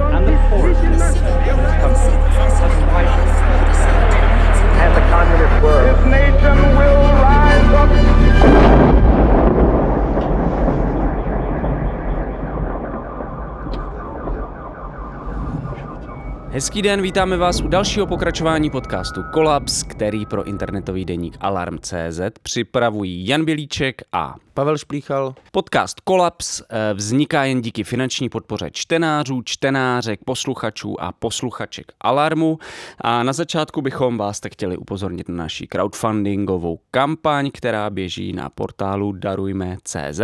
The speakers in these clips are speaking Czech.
and the 10% has widened. And the communist world. This nation will rise up. Hezký den, vítáme vás u dalšího pokračování podcastu Kolaps, který pro internetový deník Alarm.cz připravují Jan Bělíček a Pavel Šplíchal. Podcast Kolaps eh, vzniká jen díky finanční podpoře čtenářů, čtenářek, posluchačů a posluchaček Alarmu. A na začátku bychom vás tak chtěli upozornit na naši crowdfundingovou kampaň, která běží na portálu darujme.cz.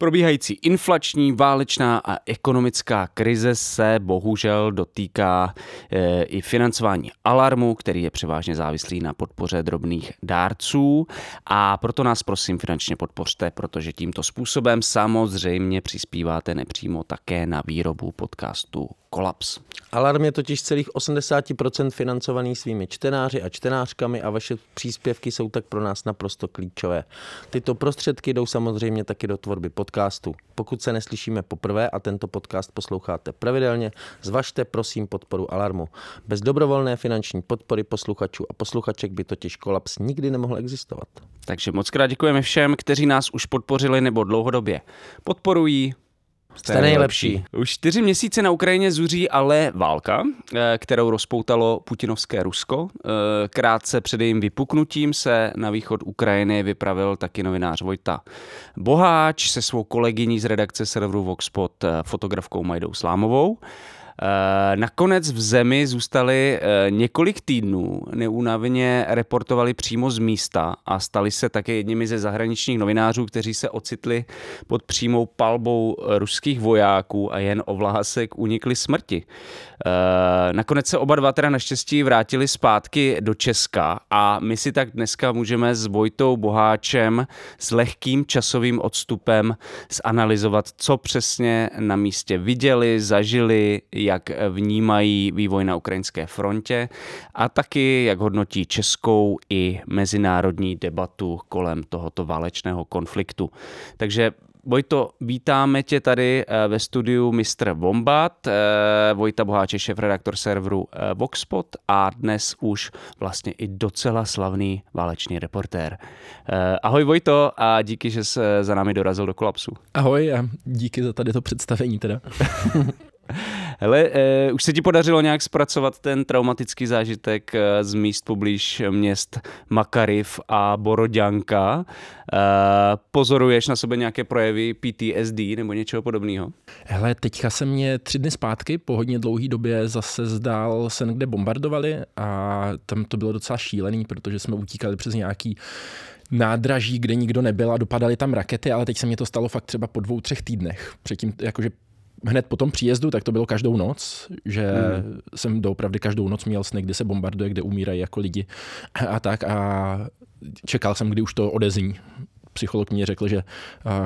Probíhající inflační, válečná a ekonomická krize se bohužel dotýká e, i financování alarmu, který je převážně závislý na podpoře drobných dárců. A proto nás prosím finančně podpořte, protože tímto způsobem samozřejmě přispíváte nepřímo také na výrobu podcastu Kolaps. Alarm je totiž celých 80% financovaný svými čtenáři a čtenářkami a vaše příspěvky jsou tak pro nás naprosto klíčové. Tyto prostředky jdou samozřejmě taky do tvorby podcastu. Pokud se neslyšíme poprvé a tento podcast posloucháte pravidelně, zvažte prosím podporu Alarmu. Bez dobrovolné finanční podpory posluchačů a posluchaček by totiž kolaps nikdy nemohl existovat. Takže moc krát děkujeme všem, kteří nás už podpořili nebo dlouhodobě podporují. Jste nejlepší. Už čtyři měsíce na Ukrajině zuří ale válka, eh, kterou rozpoutalo putinovské Rusko. Eh, Krátce před jejím vypuknutím se na východ Ukrajiny vypravil taky novinář Vojta Boháč se svou kolegyní z redakce serveru Voxpot, eh, fotografkou Majdou Slámovou. Eh, Nakonec v zemi zůstali eh, několik týdnů, neúnavně reportovali přímo z místa a stali se také jedními ze zahraničních novinářů, kteří se ocitli pod přímou palbou ruských vojáků a jen o vlásek unikli smrti. Eh, Nakonec se oba dva teda naštěstí vrátili zpátky do Česka a my si tak dneska můžeme s Vojtou Boháčem s lehkým časovým odstupem zanalizovat, co přesně na místě viděli, zažili, jak vnímají vývoj na ukrajinské frontě a taky jak hodnotí českou i mezinárodní debatu kolem tohoto válečného konfliktu. Takže Vojto, vítáme tě tady eh, ve studiu Mr. Wombat. Eh, Vojta Boháč je šéf-redaktor serveru eh, Voxpot a dnes už vlastně i docela slavný válečný reportér. Ahoj Vojto a díky, že jsi za námi dorazil do kolapsu. Ahoj a díky za tady to představení teda. Hele, eh, už se ti podařilo nějak zpracovat ten traumatický zážitek eh, z míst poblíž měst Makariv a Boroďanka. Eh, pozoruješ na sebe nějaké projevy PTSD nebo něčeho podobného? Hele, teďka se mě tři dny zpátky po hodně dlouhé době zase zdál sen, kde bombardovali a tam to bylo docela šílený, protože jsme utíkali přes nějaký nádraží, kde nikdo nebyl a dopadaly tam rakety, ale teď se mě to stalo fakt třeba po dvou, třech týdnech. Předtím, jakože hned po tom příjezdu, tak to bylo každou noc, že mm. jsem doopravdy každou noc měl sny, kde se bombarduje, kde umírají jako lidi a tak a čekal jsem, kdy už to odezní psycholog mě řekl, že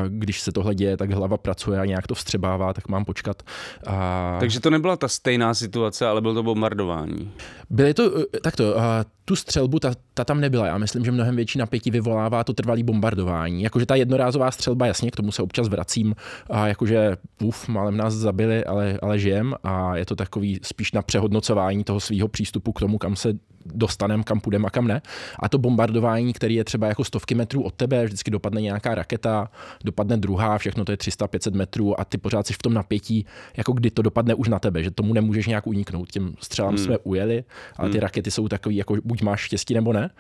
když se tohle děje, tak hlava pracuje a nějak to vstřebává, tak mám počkat. A... Takže to nebyla ta stejná situace, ale bylo to bombardování. Byly to, e, takto, tu střelbu, ta, ta tam nebyla. Já myslím, že mnohem větší napětí vyvolává to trvalý bombardování. Jakože ta jednorázová střelba, jasně, k tomu se občas vracím, a jakože uf, málem nás zabili, ale, ale žijem a je to takový spíš na přehodnocování toho svého přístupu k tomu, kam se dostanem, kam půjdeme a kam ne. A to bombardování, který je třeba jako stovky metrů od tebe, vždycky dopadne nějaká raketa, dopadne druhá, všechno to je 300-500 metrů a ty pořád jsi v tom napětí, jako kdy to dopadne už na tebe, že tomu nemůžeš nějak uniknout. Těm střelám hmm. jsme ujeli, ale ty hmm. rakety jsou takový, jako buď máš štěstí nebo ne.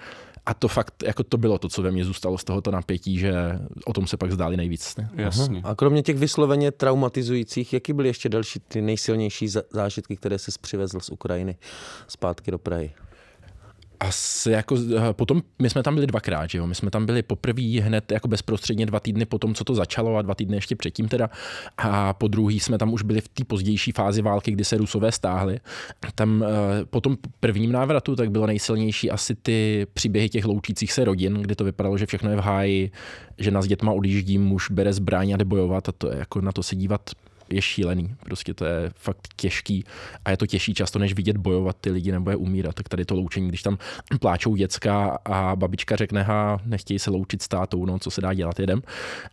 A to fakt, jako to bylo to, co ve mně zůstalo z tohoto napětí, že o tom se pak zdáli nejvíc. Ne? Jasně. A kromě těch vysloveně traumatizujících, jaký byly ještě další ty nejsilnější zážitky, které se přivezl z Ukrajiny zpátky do Prahy? Asi jako, eh, potom my jsme tam byli dvakrát, že jo? My jsme tam byli poprvé hned jako bezprostředně dva týdny po tom, co to začalo a dva týdny ještě předtím teda. A po druhý jsme tam už byli v té pozdější fázi války, kdy se Rusové stáhli. Tam eh, po tom prvním návratu tak bylo nejsilnější asi ty příběhy těch loučících se rodin, kdy to vypadalo, že všechno je v háji, že nás dětma odjíždí, muž bere zbraň a jde bojovat a to je jako na to se dívat je šílený. Prostě to je fakt těžký a je to těžší často, než vidět bojovat ty lidi nebo je umírat. Tak tady to loučení, když tam pláčou děcka a babička řekne, ha, nechtějí se loučit s tátou, no, co se dá dělat, jedem.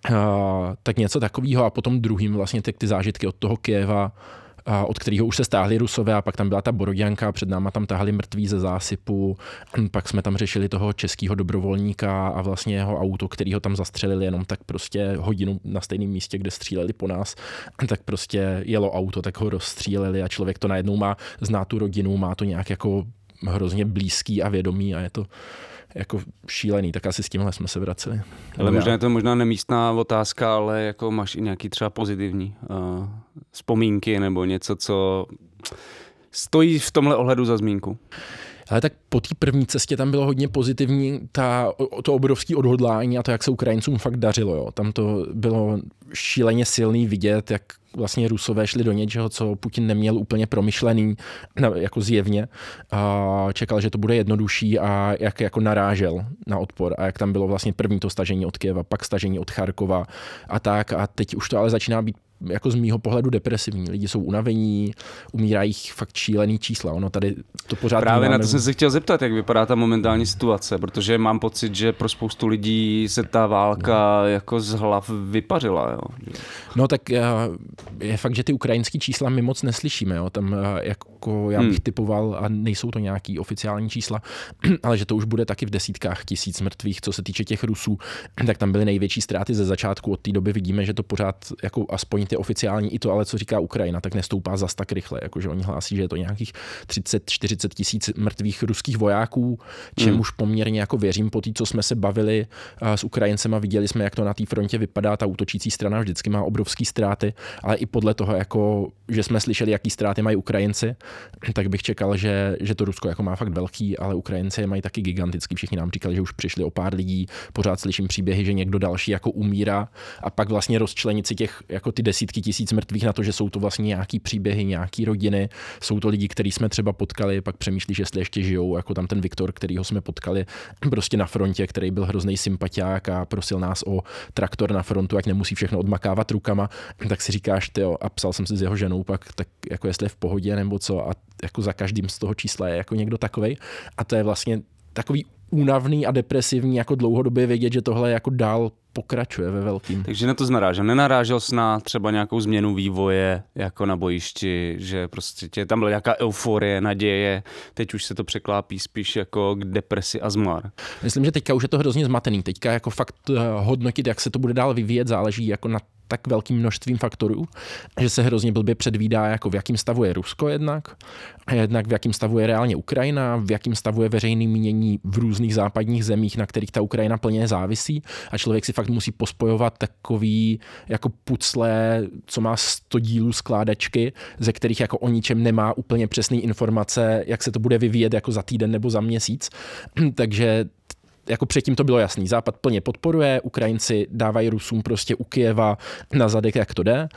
Uh, tak něco takového a potom druhým vlastně ty, ty zážitky od toho Kieva, od kterého už se stáhli Rusové a pak tam byla ta Boroděnka, před náma tam tahali mrtví ze zásypu, pak jsme tam řešili toho českého dobrovolníka a vlastně jeho auto, který ho tam zastřelili jenom tak prostě hodinu na stejném místě, kde stříleli po nás, tak prostě jelo auto, tak ho rozstříleli a člověk to najednou má, zná tu rodinu, má to nějak jako hrozně blízký a vědomý a je to, jako šílený, tak asi s tímhle jsme se vraceli. Ale možná je to možná nemístná otázka, ale jako máš i nějaký třeba pozitivní uh, vzpomínky nebo něco, co stojí v tomhle ohledu za zmínku. Ale tak po té první cestě tam bylo hodně pozitivní ta, to obrovské odhodlání a to, jak se Ukrajincům fakt dařilo. Jo. Tam to bylo šíleně silný vidět, jak vlastně Rusové šli do něčeho, co Putin neměl úplně promyšlený, jako zjevně. A čekal, že to bude jednodušší a jak jako narážel na odpor a jak tam bylo vlastně první to stažení od Kieva, pak stažení od Charkova a tak. A teď už to ale začíná být jako z mýho pohledu depresivní. Lidi jsou unavení, umírají fakt šílený čísla. Ono tady to pořád Právě na to jsem se chtěl zeptat, jak vypadá ta momentální situace, protože mám pocit, že pro spoustu lidí se ta válka no. jako z hlav vypařila. Jo. No tak eh, je fakt, že ty ukrajinské čísla my moc neslyšíme. Jo. Tam eh, jako já bych hmm. typoval, a nejsou to nějaký oficiální čísla, ale že to už bude taky v desítkách tisíc mrtvých, co se týče těch Rusů, tak tam byly největší ztráty ze začátku. Od té doby vidíme, že to pořád jako aspoň ty oficiální i to, ale co říká Ukrajina, tak nestoupá zas tak rychle. Jakože oni hlásí, že je to nějakých 30-40 tisíc mrtvých ruských vojáků, čemuž hmm. poměrně jako věřím po té, co jsme se bavili s Ukrajincema, viděli jsme, jak to na té frontě vypadá. Ta útočící strana vždycky má obrovské ztráty, ale i podle toho, jako, že jsme slyšeli, jaký ztráty mají Ukrajinci, tak bych čekal, že, že to Rusko jako má fakt velký, ale Ukrajinci je mají taky gigantický. Všichni nám říkali, že už přišli o pár lidí. Pořád slyším příběhy, že někdo další jako umírá a pak vlastně rozčlenit si těch jako ty desítky tisíc mrtvých na to, že jsou to vlastně nějaký příběhy, nějaký rodiny, jsou to lidi, který jsme třeba potkali, pak přemýšlíš, jestli ještě žijou, jako tam ten Viktor, kterýho jsme potkali prostě na frontě, který byl hrozný sympatiák a prosil nás o traktor na frontu, ať nemusí všechno odmakávat rukama, tak si říkáš, ty a psal jsem si s jeho ženou pak, tak jako jestli je v pohodě nebo co? A jako za každým z toho čísla je jako někdo takovej. A to je vlastně takový únavný a depresivní jako dlouhodobě vědět, že tohle jako dál pokračuje ve velkým. Takže na to znarážel. Nenarážel jsi na třeba nějakou změnu vývoje jako na bojišti, že prostě tě, tam byla nějaká euforie, naděje, teď už se to překlápí spíš jako k depresi a zmar. Myslím, že teďka už je to hrozně zmatený. Teďka jako fakt eh, hodnotit, jak se to bude dál vyvíjet, záleží jako na tak velkým množstvím faktorů, že se hrozně blbě předvídá, jako v jakém stavu je Rusko jednak, a jednak v jakém stavu je reálně Ukrajina, v jakém stavu je veřejný mínění v různých západních zemích, na kterých ta Ukrajina plně závisí a člověk si fakt musí pospojovat takový jako pucle, co má 100 dílů skládačky, ze kterých jako o ničem nemá úplně přesné informace, jak se to bude vyvíjet jako za týden nebo za měsíc. Takže jako předtím to bylo jasný. Západ plně podporuje, Ukrajinci dávají Rusům prostě u Kijeva na zadek, jak to jde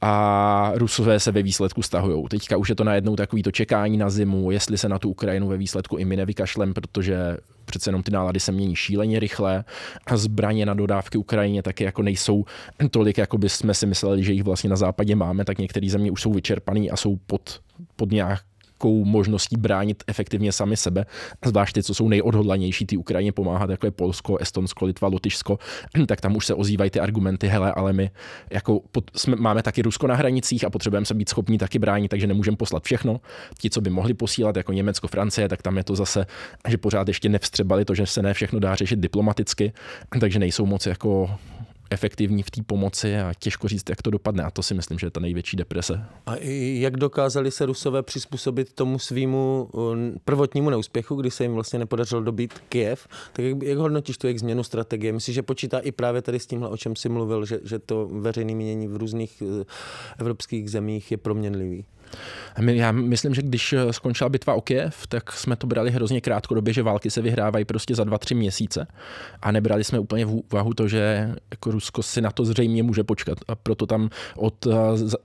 a Rusové se ve výsledku stahují. Teďka už je to najednou takový to čekání na zimu, jestli se na tu Ukrajinu ve výsledku i my nevykašlem, protože přece jenom ty nálady se mění šíleně rychle a zbraně na dodávky Ukrajině taky jako nejsou tolik, jako by jsme si mysleli, že jich vlastně na západě máme, tak některé země už jsou vyčerpané a jsou pod, pod nějak nějakou možností bránit efektivně sami sebe, zvlášť ty, co jsou nejodhodlanější ty Ukrajině pomáhat, jako je Polsko, Estonsko, Litva, Lotyšsko, tak tam už se ozývají ty argumenty, hele, ale my jako pod, jsme, máme taky Rusko na hranicích a potřebujeme se být schopní taky bránit, takže nemůžeme poslat všechno. Ti, co by mohli posílat, jako Německo, Francie, tak tam je to zase, že pořád ještě nevstřebali to, že se ne všechno dá řešit diplomaticky, takže nejsou moc jako efektivní v té pomoci a těžko říct, jak to dopadne. A to si myslím, že je ta největší deprese. A jak dokázali se Rusové přizpůsobit tomu svýmu prvotnímu neúspěchu, kdy se jim vlastně nepodařilo dobít Kiev, tak jak, jak hodnotíš tu jejich změnu strategie? Myslíš, že počítá i právě tady s tímhle, o čem jsi mluvil, že, že to veřejné mínění v různých eh, evropských zemích je proměnlivý? Já myslím, že když eh, skončila bitva o Kiev, tak jsme to brali hrozně krátkodobě, že války se vyhrávají prostě za dva, tři měsíce. A nebrali jsme úplně v úvahu to, že jako Rusko si na to zřejmě může počkat. A proto tam od, eh,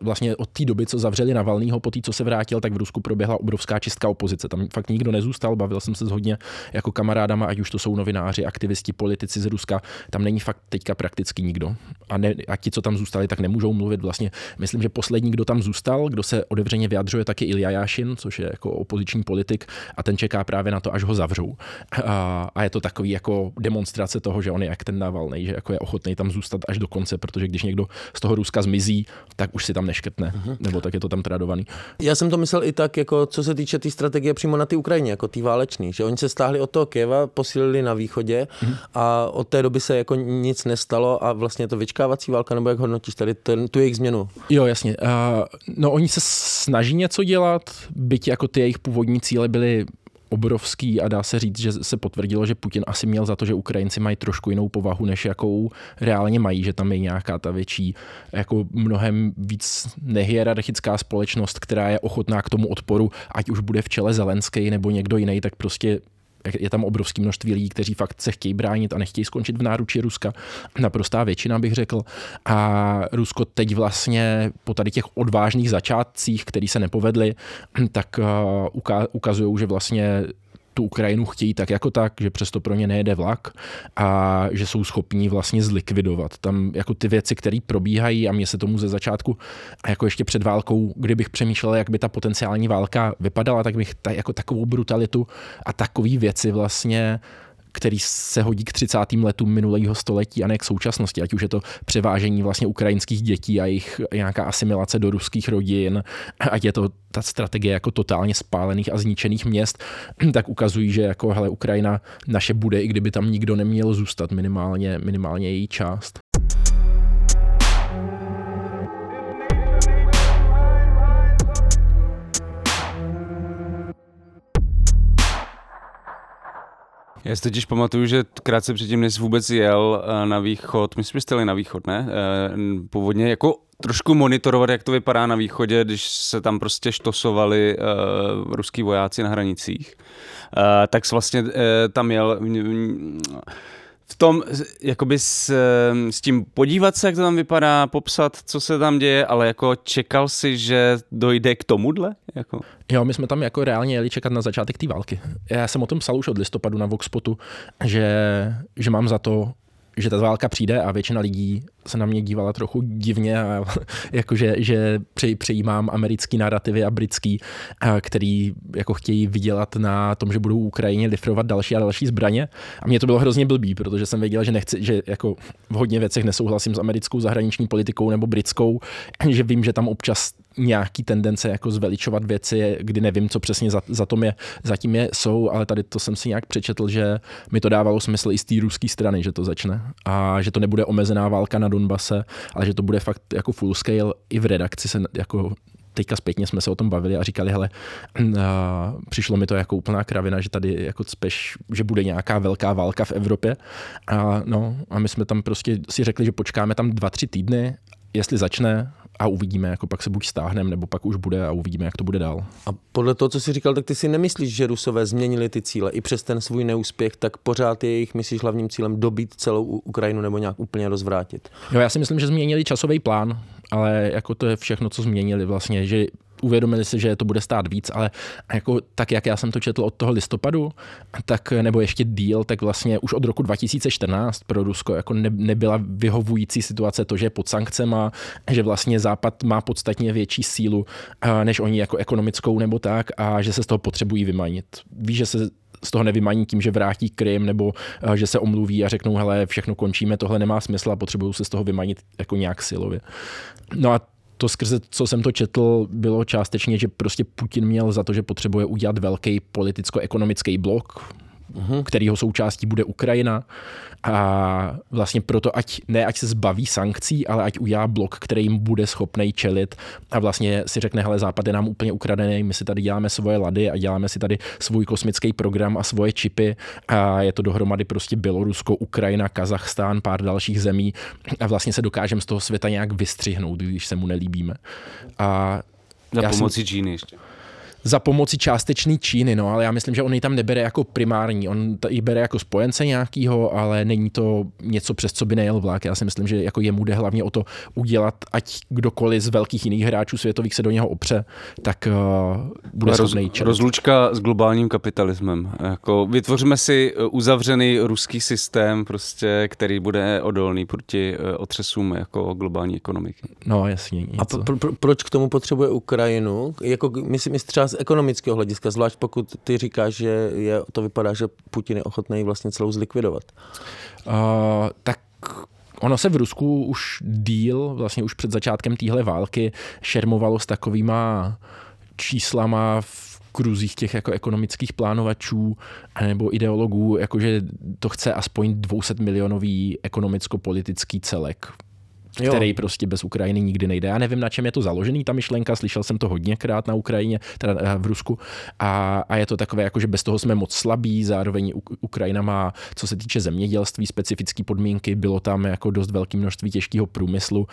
vlastně od té doby, co zavřeli na Valnýho, po té, co se vrátil, tak v Rusku proběhla obrovská čistka opozice. Tam fakt nikdo nezůstal, bavil jsem se s hodně jako kamarádama, ať už to jsou novináři, aktivisti, politici z Ruska. Tam není fakt teďka prakticky nikdo. A, ne, a ti, co tam zůstali, tak nemůžou mluvit. Vlastně myslím, že poslední, kdo tam zůstal, kdo se otevřeně vyjadřuje, taky Ilja Jášin, což je jako opoziční politik a ten čeká právě na to, až ho zavřou. A, a je to takový jako demonstrace toho, že on je jak ten Navalný, že jako je ochotný tam zůstat až do konce, protože když někdo z toho Ruska zmizí, tak už si tam neškrtne, uh-huh. nebo tak je to tam tradovaný. Já jsem to myslel i tak, jako co se týče té tý strategie přímo na té Ukrajině, jako té válečný, že oni se stáhli od toho Kieva, posílili na východě uh-huh. a od té doby se jako nic nestalo a vlastně je to vyčkávací válka, nebo jak hodnotíš tady ten, tu jejich změnu? Jo, jasně. Uh, no oni se snaží něco dělat, byť jako ty jejich původní cíle byly obrovský a dá se říct, že se potvrdilo, že Putin asi měl za to, že Ukrajinci mají trošku jinou povahu, než jakou reálně mají, že tam je nějaká ta větší, jako mnohem víc nehierarchická společnost, která je ochotná k tomu odporu, ať už bude v čele Zelenský nebo někdo jiný, tak prostě je tam obrovské množství lidí, kteří fakt se chtějí bránit a nechtějí skončit v náruči Ruska. Naprostá většina bych řekl. A Rusko teď vlastně po tady těch odvážných začátcích, které se nepovedly, tak uh, ukazují, že vlastně tu Ukrajinu chtějí tak jako tak, že přesto pro ně nejede vlak a že jsou schopní vlastně zlikvidovat. Tam jako ty věci, které probíhají a mě se tomu ze začátku a jako ještě před válkou, kdybych přemýšlel, jak by ta potenciální válka vypadala, tak bych ta, jako takovou brutalitu a takové věci vlastně který se hodí k 30. letům minulého století a ne k současnosti, ať už je to převážení vlastně ukrajinských dětí a jejich nějaká asimilace do ruských rodin, ať je to ta strategie jako totálně spálených a zničených měst, tak ukazují, že jako hele, Ukrajina naše bude, i kdyby tam nikdo neměl zůstat, minimálně, minimálně její část. Já si totiž pamatuju, že krátce předtím, než vůbec jel eh, na východ, my jsme jeli na východ, ne? Eh, původně jako trošku monitorovat, jak to vypadá na východě, když se tam prostě štosovali uh, ruský vojáci na hranicích. Uh, tak vlastně uh, tam jel v tom, jakoby s, s tím podívat se, jak to tam vypadá, popsat, co se tam děje, ale jako čekal si, že dojde k tomuhle? Jako? Jo, my jsme tam jako reálně jeli čekat na začátek té války. Já jsem o tom psal už od listopadu na Voxpotu, že, že mám za to, že ta válka přijde a většina lidí se na mě dívala trochu divně a jakože že přejímám americký narrativy a britský, který jako chtějí vydělat na tom, že budou Ukrajině lifrovat další a další zbraně. A mě to bylo hrozně blbý, protože jsem věděl, že nechci, že jako v hodně věcech nesouhlasím s americkou zahraniční politikou nebo britskou, že vím, že tam občas nějaký tendence jako zveličovat věci, kdy nevím, co přesně za, za tom je, zatím je, jsou, ale tady to jsem si nějak přečetl, že mi to dávalo smysl i z té ruské strany, že to začne a že to nebude omezená válka na Donbase, ale že to bude fakt jako full scale i v redakci se jako teďka zpětně jsme se o tom bavili a říkali, hele, a přišlo mi to jako úplná kravina, že tady jako speš, že bude nějaká velká válka v Evropě. A, no, a my jsme tam prostě si řekli, že počkáme tam dva, tři týdny, jestli začne, a uvidíme, jako pak se buď stáhneme, nebo pak už bude a uvidíme, jak to bude dál. A podle toho, co jsi říkal, tak ty si nemyslíš, že Rusové změnili ty cíle i přes ten svůj neúspěch, tak pořád je jejich, myslíš, hlavním cílem dobít celou Ukrajinu nebo nějak úplně rozvrátit? Jo, já si myslím, že změnili časový plán, ale jako to je všechno, co změnili vlastně, že uvědomili si, že to bude stát víc, ale jako, tak, jak já jsem to četl od toho listopadu, tak, nebo ještě díl, tak vlastně už od roku 2014 pro Rusko jako ne, nebyla vyhovující situace to, že je pod sankcema, že vlastně Západ má podstatně větší sílu, než oni jako ekonomickou nebo tak a že se z toho potřebují vymanit. Víš, že se z toho nevymaní tím, že vrátí Krym nebo že se omluví a řeknou, hele, všechno končíme, tohle nemá smysl a potřebují se z toho vymanit jako nějak silově. No a to skrze, co jsem to četl, bylo částečně, že prostě Putin měl za to, že potřebuje udělat velký politicko-ekonomický blok, uh-huh. kterýho součástí bude Ukrajina. A vlastně proto, ať ne ať se zbaví sankcí, ale ať udělá blok, který jim bude schopný čelit a vlastně si řekne, hele, Západ je nám úplně ukradený, my si tady děláme svoje lady a děláme si tady svůj kosmický program a svoje čipy a je to dohromady prostě Bělorusko, Ukrajina, Kazachstán, pár dalších zemí a vlastně se dokážeme z toho světa nějak vystřihnout, když se mu nelíbíme. A Za Já jsem- pomoci Číny ještě. Za pomoci částečný Číny, no, ale já myslím, že on ji tam nebere jako primární, on ji bere jako spojence nějakýho, ale není to něco, přes co by nejel vlak. Já si myslím, že jako jemu jde hlavně o to udělat, ať kdokoliv z velkých jiných hráčů světových se do něho opře, tak uh, bude Roz, rozlučka s globálním kapitalismem. Jako vytvoříme si uzavřený ruský systém, prostě, který bude odolný proti eh, otřesům jako globální ekonomiky. No, jasně. Něco. A pro, pro, proč k tomu potřebuje Ukrajinu? Jako, myslím, myslím třeba z ekonomického hlediska, zvlášť pokud ty říkáš, že je, to vypadá, že Putin je ochotný vlastně celou zlikvidovat. Uh, tak ono se v Rusku už díl, vlastně už před začátkem téhle války, šermovalo s takovýma číslama v kruzích těch jako ekonomických plánovačů nebo ideologů, jakože to chce aspoň 200 milionový ekonomicko-politický celek Jo. který prostě bez Ukrajiny nikdy nejde. Já nevím, na čem je to založený, ta myšlenka, slyšel jsem to hodněkrát na Ukrajině, teda eh, v Rusku, a, a je to takové, jako že bez toho jsme moc slabí, zároveň Uk- Ukrajina má, co se týče zemědělství, specifické podmínky, bylo tam jako dost velké množství těžkého průmyslu,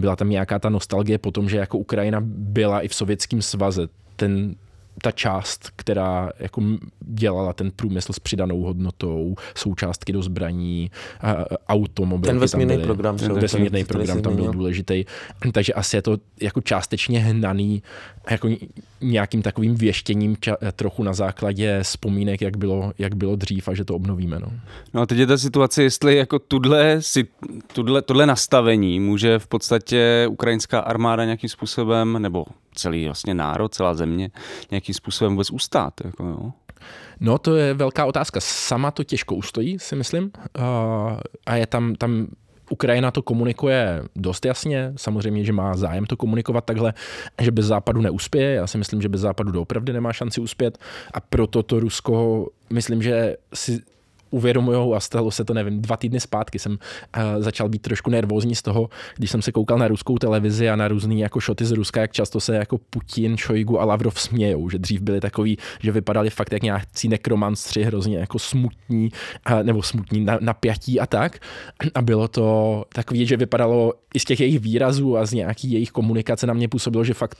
byla tam nějaká ta nostalgie po tom, že jako Ukrajina byla i v Sovětském svaze. Ten, ta část, která jako dělala ten průmysl s přidanou hodnotou, součástky do zbraní, a- a- automobilky Ten vesmírný program, ten vesmírný program tam byl důležitý. Takže asi je to jako částečně hnaný jako nějakým takovým věštěním ča- trochu na základě vzpomínek, jak bylo, jak bylo dřív a že to obnovíme. No. No a teď je ta situace, jestli jako tudle, si, tudle, tudle nastavení může v podstatě ukrajinská armáda nějakým způsobem, nebo celý vlastně národ, celá země, nějakým způsobem vůbec ustát. Jako, jo. No, to je velká otázka. Sama to těžko ustojí, si myslím. A- A je tam, tam Ukrajina to komunikuje dost jasně, samozřejmě, že má zájem to komunikovat takhle, že bez západu neuspěje. Já si myslím, že bez západu doopravdy nemá šanci uspět a proto to Rusko, myslím, že si uvědomují a stalo se to, nevím, dva týdny zpátky jsem uh, začal být trošku nervózní z toho, když jsem se koukal na ruskou televizi a na různý jako šoty z Ruska, jak často se jako Putin, Šojgu a Lavrov smějou, že dřív byli takový, že vypadali fakt jak nějací nekromanstři, hrozně jako smutní, uh, nebo smutní na, napjatí a tak. A bylo to takový, že vypadalo i z těch jejich výrazů a z nějaký jejich komunikace na mě působilo, že fakt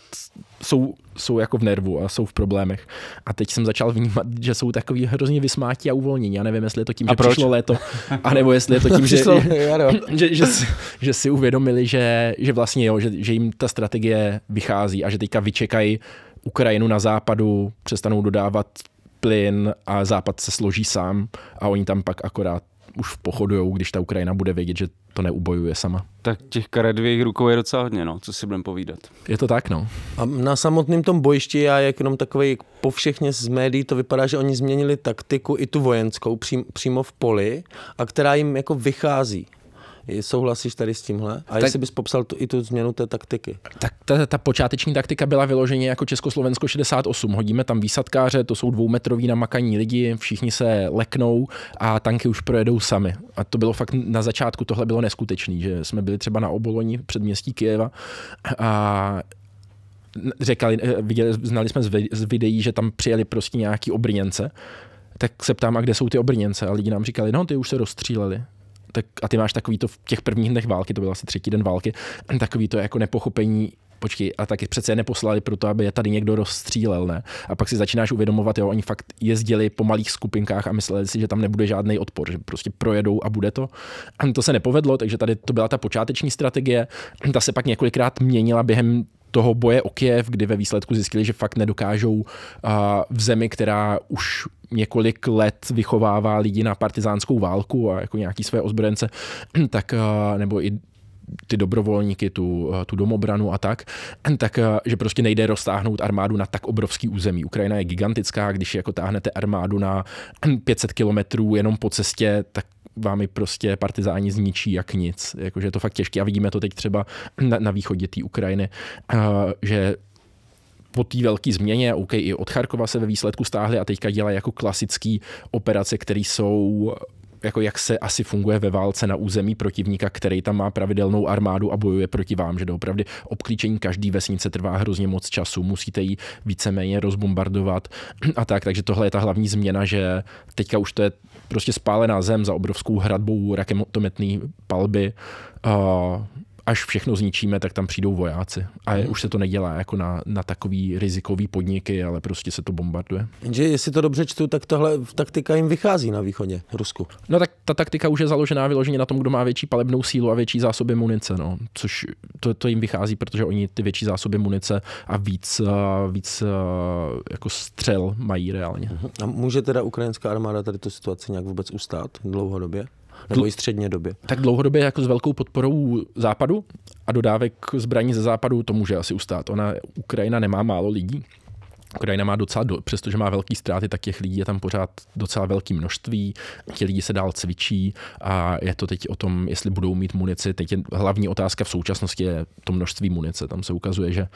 jsou, jsou jako v nervu a jsou v problémech. A teď jsem začal vnímat, že jsou takový hrozně vysmátí a uvolnění. Já nevím, jestli je to tím, A že proč? přišlo léto, anebo jestli je to tím, že, že, že, si, že si uvědomili, že, že vlastně jo, že, že jim ta strategie vychází a že teďka vyčekají Ukrajinu na západu, přestanou dodávat plyn a západ se složí sám a oni tam pak akorát už pochodujou, když ta Ukrajina bude vědět, že to neubojuje sama. Tak těch karet v jejich rukou je docela hodně, no, co si budeme povídat. Je to tak, no. A na samotném tom bojišti já jak jenom takový povšechně z médií to vypadá, že oni změnili taktiku i tu vojenskou přím, přímo v poli a která jim jako vychází. Souhlasíš tady s tímhle? A jestli bys popsal tu, i tu změnu té taktiky? Tak ta, ta počáteční taktika byla vyloženě jako Československo 68. Hodíme tam výsadkáře, to jsou dvoumetrový namakaní lidi, všichni se leknou a tanky už projedou sami. A to bylo fakt na začátku, tohle bylo neskutečný, že jsme byli třeba na Oboloni, předměstí Kyjeva a řekali, eh, viděli, znali jsme z videí, že tam přijeli prostě nějaký obrněnce, tak se ptám, a kde jsou ty obrněnce? A lidi nám říkali, no ty už se rozstříleli. Tak, a ty máš takový to v těch prvních dnech války, to byl asi třetí den války, takový to jako nepochopení, počkej, a taky přece je neposlali proto, aby je tady někdo rozstřílel, ne? A pak si začínáš uvědomovat, jo, oni fakt jezdili po malých skupinkách a mysleli si, že tam nebude žádný odpor, že prostě projedou a bude to. A to se nepovedlo, takže tady to byla ta počáteční strategie. Ta se pak několikrát měnila během toho boje o Kiev, kdy ve výsledku zjistili, že fakt nedokážou v zemi, která už několik let vychovává lidi na partizánskou válku a jako nějaký své ozbrojence, tak nebo i ty dobrovolníky, tu, tu domobranu a tak, tak že prostě nejde roztáhnout armádu na tak obrovský území. Ukrajina je gigantická, když jako táhnete armádu na 500 kilometrů jenom po cestě, tak vám prostě partizáni zničí jak nic. Jakože je to fakt těžké a vidíme to teď třeba na, na východě té Ukrajiny, že po té velké změně, OK, i od Charkova se ve výsledku stáhli a teďka dělají jako klasické operace, které jsou jako jak se asi funguje ve válce na území protivníka, který tam má pravidelnou armádu a bojuje proti vám, že doopravdy obklíčení každý vesnice trvá hrozně moc času, musíte ji víceméně rozbombardovat a tak, takže tohle je ta hlavní změna, že teďka už to je prostě spálená zem za obrovskou hradbou raketometný palby. A, až všechno zničíme, tak tam přijdou vojáci. A Mhm. je, už se to nedělá jako na, na takový rizikový podniky, ale prostě se to bombarduje. Jenže jestli to dobře čtu, tak tahle taktika jim vychází na východě, Rusku. No tak ta taktika už je založená vyloženě na tom, kdo má větší palebnou sílu a větší zásoby munice, no. což to, to jim vychází, protože oni ty větší zásoby munice a víc, víc jako střel mají reálně. A může teda ukrajinská armáda tady tu situaci nějak vůbec ustát dlouhodobě? Nebo i středně době? Tak dlouhodobě jako s velkou podporou západu a dodávek zbraní ze západu to může asi ustát. Ona, Ukrajina nemá málo lidí. Ukrajina má docela, do, přestože má velký ztráty, tak těch lidí je tam pořád docela velké množství. Ti lidi se dál cvičí a je to teď o tom, jestli budou mít munici. Teď je hlavní otázka v současnosti je to množství munice. Tam se ukazuje, že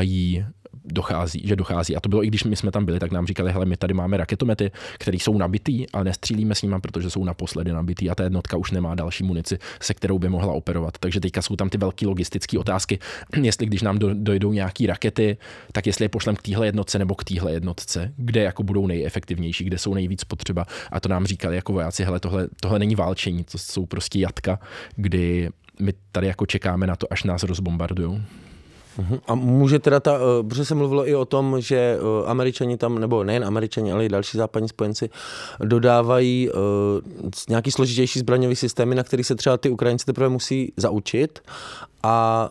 jí dochází, že dochází. A to bylo i když my jsme tam byli, tak nám říkali, hele, my tady máme raketomety, které jsou nabitý, ale nestřílíme s nimi, protože jsou naposledy nabitý a ta jednotka už nemá další munici, se kterou by mohla operovat. Takže teďka jsou tam ty velké logistické otázky, jestli když nám do, dojdou nějaké rakety, tak jestli je pošlem k téhle jednotce nebo k téhle jednotce, kde jako budou nejefektivnější, kde jsou nejvíc potřeba. A to nám říkali jako vojáci, hele, tohle, tohle není válčení, to jsou prostě jatka, kdy my tady jako čekáme na to, až nás rozbombardujou. A může teda ta, eh, protože se mluvilo i o tom, že eh, američani tam, nebo nejen američani, ale i další západní spojenci, dodávají uh, nějaký složitější zbraňový systémy, na který se třeba ty Ukrajinci teprve musí zaučit. A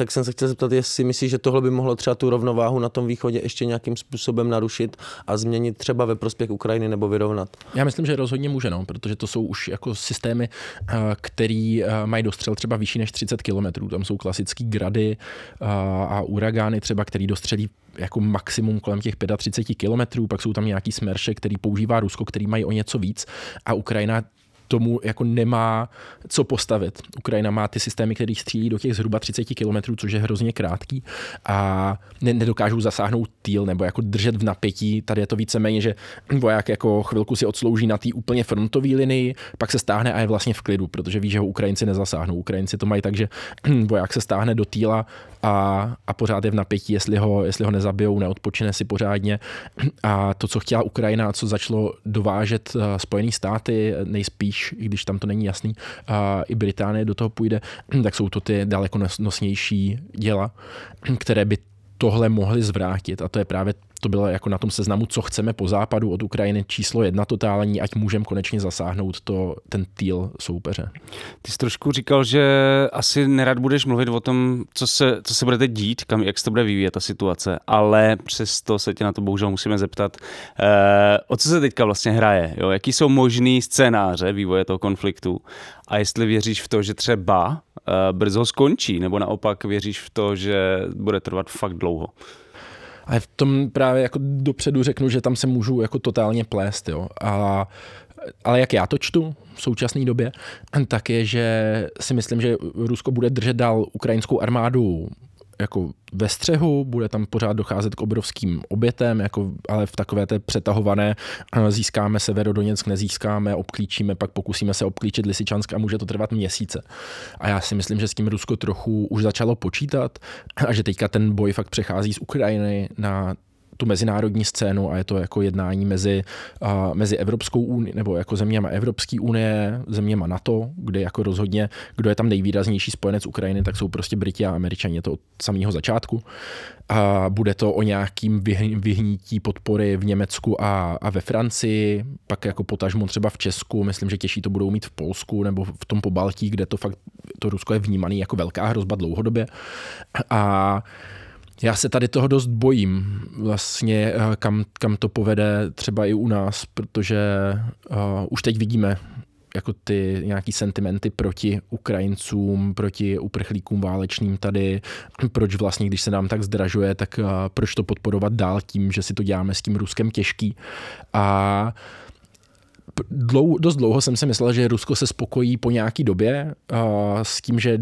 tak jsem se chtěl zeptat, jestli myslíš, že tohle by mohlo třeba tu rovnováhu na tom východě ještě nějakým způsobem narušit a změnit třeba ve prospěch Ukrajiny nebo vyrovnat. Já myslím, že rozhodně může, no, protože to jsou už jako systémy, eh, který eh, mají dostřel třeba vyšší než 30 km. Tam jsou klasický grady eh, a uragány třeba, který dostřelí jako maximum kolem těch 35 km, pak jsou tam nějaký smerše, který používá Rusko, který mají o něco víc a Ukrajina tomu jako nemá co postavit. Ukrajina má ty systémy, které střílí do těch zhruba 30 km, což je hrozně krátký a ne, nedokážou zasáhnout týl nebo jako držet v napětí. Tady je to víceméně, že voják jako chvilku si odslouží na té úplně frontové linii, pak se stáhne a je vlastně v klidu, protože ví, že ho Ukrajinci nezasáhnou. Ukrajinci to mají tak, že voják se stáhne do týla a, a pořád je v napětí, jestli ho, jestli ho nezabijou, neodpočine si pořádně. A to, co chtěla Ukrajina, co začalo dovážet uh, Spojené státy, nejspíš, i když tam to není jasný, a i Británie do toho půjde, tak jsou to ty daleko nosnější děla, které by tohle mohli zvrátit. A to je právě to bylo jako na tom seznamu, co chceme po západu od Ukrajiny číslo jedna totální, ať můžeme konečně zasáhnout to, ten týl soupeře. Ty jsi trošku říkal, že asi nerad budeš mluvit o tom, co se, co se bude teď dít, kam, jak se to bude vyvíjet ta situace, ale přesto se tě na to bohužel musíme zeptat, eh, o co se teďka vlastně hraje, jo? jaký jsou možný scénáře vývoje toho konfliktu a jestli věříš v to, že třeba eh, brzo skončí, nebo naopak věříš v to, že bude trvat fakt dlouho. Ale v tom právě jako dopředu řeknu, že tam se můžu jako totálně plést, jo. A, ale jak já to čtu v současné době, tak je, že si myslím, že Rusko bude držet dál ukrajinskou armádu jako ve střehu, bude tam pořád docházet k obrovským obětem, jako, ale v takové té přetahované získáme Severodoněck, nezískáme, obklíčíme, pak pokusíme se obklíčit Lisičansk a může to trvat měsíce. A já si myslím, že s tím Rusko trochu už začalo počítat a že teďka ten boj fakt přechází z Ukrajiny na tu mezinárodní scénu a je to jako jednání mezi, uh, mezi Evropskou unii, nebo jako zeměma Evropské unie, zeměma NATO, kde jako rozhodně, kdo je tam nejvýraznější spojenec Ukrajiny, tak jsou prostě Briti a Američani, je to od samého začátku. A bude to o nějakým vyhnítí podpory v Německu a, a ve Francii, pak jako potažmo třeba v Česku, myslím, že těžší to budou mít v Polsku nebo v tom Pobaltí, kde to fakt, to Rusko je vnímaný jako velká hrozba dlouhodobě. A já se tady toho dost bojím, vlastně kam, kam to povede třeba i u nás, protože uh, už teď vidíme jako ty nějaký sentimenty proti Ukrajincům, proti uprchlíkům válečným tady, proč vlastně, když se nám tak zdražuje, tak uh, proč to podporovat dál tím, že si to děláme s tím Ruskem těžký. A dlou, dost dlouho jsem si myslel, že Rusko se spokojí po nějaký době uh, s tím, že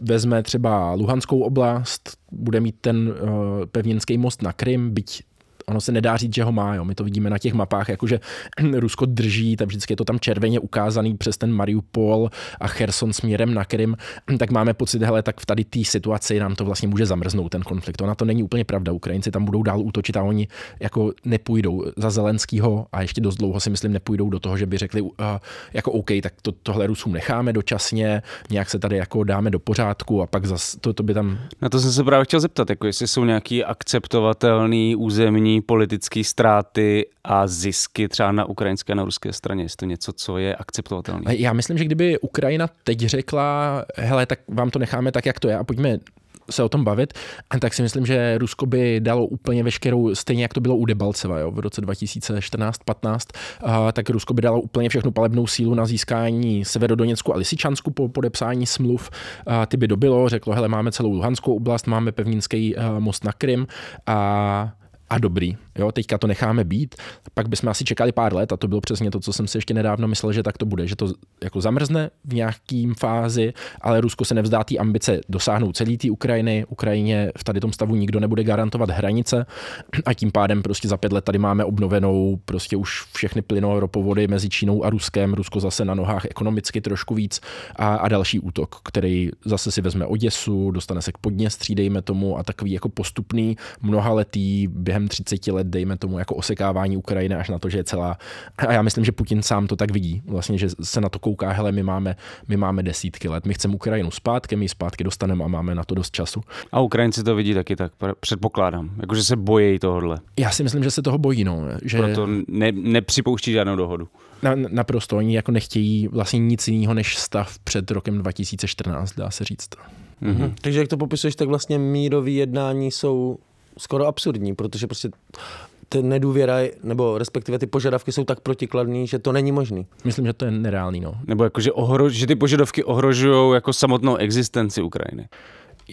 vezme třeba Luhanskou oblast, bude mít ten uh, pevninský most na Krym, byť ono se nedá říct, že ho má. Jo. My to vidíme na těch mapách, jakože Rusko drží, tak vždycky je to tam červeně ukázaný přes ten Mariupol a Cherson směrem na Krym, tak máme pocit, hele, tak v tady té situaci nám to vlastně může zamrznout ten konflikt. Ona to není úplně pravda. Ukrajinci tam budou dál útočit a oni jako nepůjdou za Zelenskýho a ještě dost dlouho si myslím nepůjdou do toho, že by řekli uh, jako OK, tak to, tohle Rusům necháme dočasně, nějak se tady jako dáme do pořádku a pak zas to, to by tam... Na to jsem se právě chtěl zeptat, jako jestli jsou nějaký akceptovatelný územní politické ztráty a zisky třeba na ukrajinské a na ruské straně. Jestli to něco, co je akceptovatelné. Já myslím, že kdyby Ukrajina teď řekla, hele, tak vám to necháme tak, jak to je a pojďme se o tom bavit, tak si myslím, že Rusko by dalo úplně veškerou, stejně jak to bylo u Debalceva jo, v roce 2014-15, tak Rusko by dalo úplně všechnu palebnou sílu na získání Severodoněcku a Lisičansku po podepsání smluv. Ty by dobilo, řeklo, hele, máme celou Luhanskou oblast, máme pevninský most na Krym a a dobrý. Jo, teďka to necháme být, pak bychom asi čekali pár let a to bylo přesně to, co jsem si ještě nedávno myslel, že tak to bude, že to jako zamrzne v nějakým fázi, ale Rusko se nevzdá té ambice dosáhnout celý té Ukrajiny. Ukrajině v tady tom stavu nikdo nebude garantovat hranice a tím pádem prostě za pět let tady máme obnovenou prostě už všechny plynou ropovody mezi Čínou a Ruskem. Rusko zase na nohách ekonomicky trošku víc a, a další útok, který zase si vezme Oděsu, dostane se k Podněstří, dejme tomu, a takový jako postupný mnohaletý během 30 let dejme tomu, jako osekávání Ukrajiny až na to, že je celá. A já myslím, že Putin sám to tak vidí, vlastně, že se na to kouká, hele, my máme, my máme desítky let, my chceme Ukrajinu zpátky, my ji zpátky dostaneme a máme na to dost času. A Ukrajinci to vidí taky tak, předpokládám, jakože se bojí tohohle. Já si myslím, že se toho bojí, no. Že... Proto ne, nepřipouští žádnou dohodu. Na, naprosto, oni jako nechtějí vlastně nic jiného než stav před rokem 2014, dá se říct. Mm-hmm. Takže jak to popisuješ, tak vlastně mírové jednání jsou skoro absurdní, protože prostě ten nedůvěra, nebo respektive ty požadavky jsou tak protikladný, že to není možný. Myslím, že to je nereálný. No. Nebo jako, že, ohro, že ty požadavky ohrožují jako samotnou existenci Ukrajiny.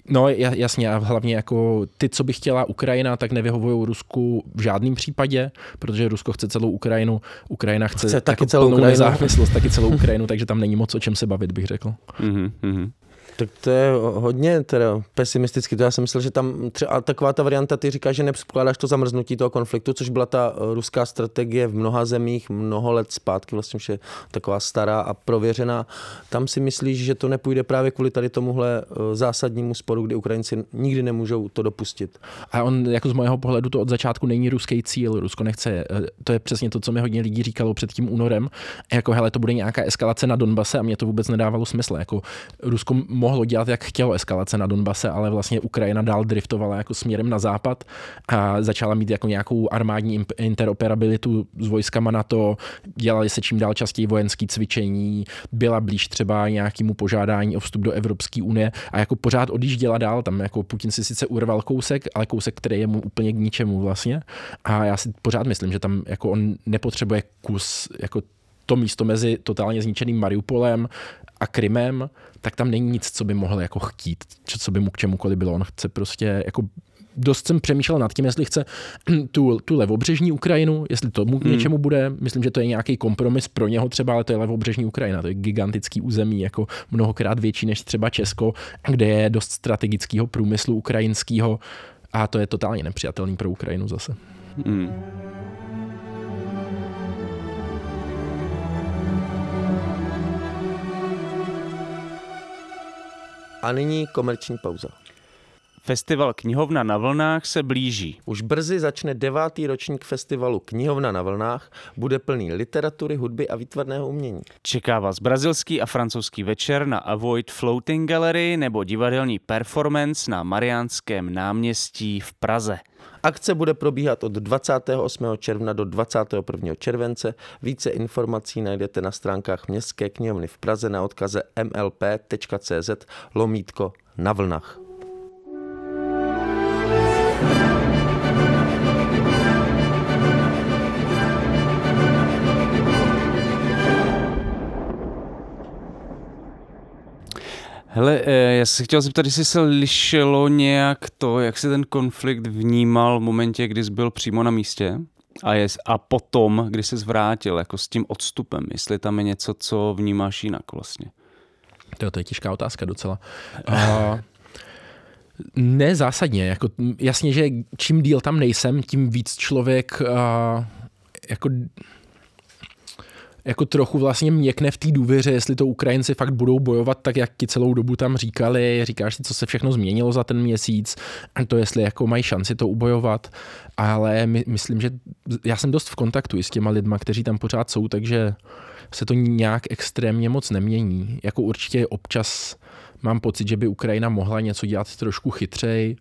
No jasně a hlavně jako ty, co by chtěla Ukrajina, tak nevyhovují Rusku v žádném případě, protože Rusko chce celou Ukrajinu, Ukrajina chce, chce taky celou plnou Ukrajinu. nezávislost, taky celou Ukrajinu, takže tam není moc o čem se bavit, bych řekl. Mm-hmm. Tak to je hodně teda pesimisticky. To já jsem myslel, že tam třeba taková ta varianta, ty říkáš, že nepředpokládáš to zamrznutí toho konfliktu, což byla ta eh, ruská strategie v mnoha zemích mnoho let zpátky, vlastně už je taková stará a prověřená. Tam si myslíš, že to nepůjde právě kvůli tady tomuhle eh, zásadnímu sporu, kdy Ukrajinci nikdy nemůžou to dopustit. A on jako z mého pohledu to od začátku není ruský cíl. Rusko nechce. Eh, to je přesně to, co mi hodně lidí říkalo před tím únorem. Jako hele, to bude nějaká eskalace na Donbase a mě to vůbec nedávalo smysl. Jako Rusko mohlo dělat, jak chtělo eskalace na Donbase, ale vlastně Ukrajina dál driftovala jako směrem na západ a začala mít jako nějakou armádní interoperabilitu s vojskama na to, dělali se čím dál častěji vojenské cvičení, byla blíž třeba nějakému požádání o vstup do Evropské unie a jako pořád odjížděla dál, tam jako Putin si sice urval kousek, ale kousek, který je mu úplně k ničemu vlastně. A já si pořád myslím, že tam jako on nepotřebuje kus jako to místo mezi totálně zničeným Mariupolem a Krymem, tak tam není nic, co by mohl jako chtít, co by mu k čemukoliv bylo. On chce prostě jako dost jsem přemýšlel nad tím, jestli chce tu, tu levobřežní Ukrajinu, jestli to mu k hmm. něčemu bude. Myslím, že to je nějaký kompromis pro něho třeba, ale to je levobřežní Ukrajina. To je gigantický území, jako mnohokrát větší než třeba Česko, kde je dost strategického průmyslu ukrajinského a to je totálně nepřijatelný pro Ukrajinu zase. Hmm. A nyní komerční pauza. Festival Knihovna na vlnách se blíží. Už brzy začne devátý ročník festivalu Knihovna na vlnách, bude plný literatury, hudby a výtvarného umění. Čeká vás brazilský a francouzský večer na Avoid Floating Gallery nebo divadelní performance na Mariánském náměstí v Praze. Akce bude probíhat od 28. června do 21. července. Více informací najdete na stránkách Městské knihovny v Praze na odkaze mlp.cz lomítko na vlnách. Hele, eh, já se chtěl zeptat, jestli se lišilo nějak to, jak se ten konflikt vnímal v momentě, kdy jsi byl přímo na místě a, je, a potom, kdy jsi zvrátil, jako s tím odstupem, jestli tam je něco, co vnímáš jinak vlastně. To, to je těžká otázka docela. Uh, Ne zásadně. Jako, jasně, že čím díl tam nejsem, tím víc člověk uh, jako jako trochu vlastně měkne v té důvěře, jestli to Ukrajinci fakt budou bojovat tak, jak ti celou dobu tam říkali, říkáš si, co se všechno změnilo za ten měsíc, to jestli jako mají šanci to ubojovat, ale my, myslím, že já jsem dost v kontaktu i s těma lidma, kteří tam pořád jsou, takže se to nějak extrémně moc nemění. Jako určitě občas mám pocit, že by Ukrajina mohla něco dělat trošku chytřej,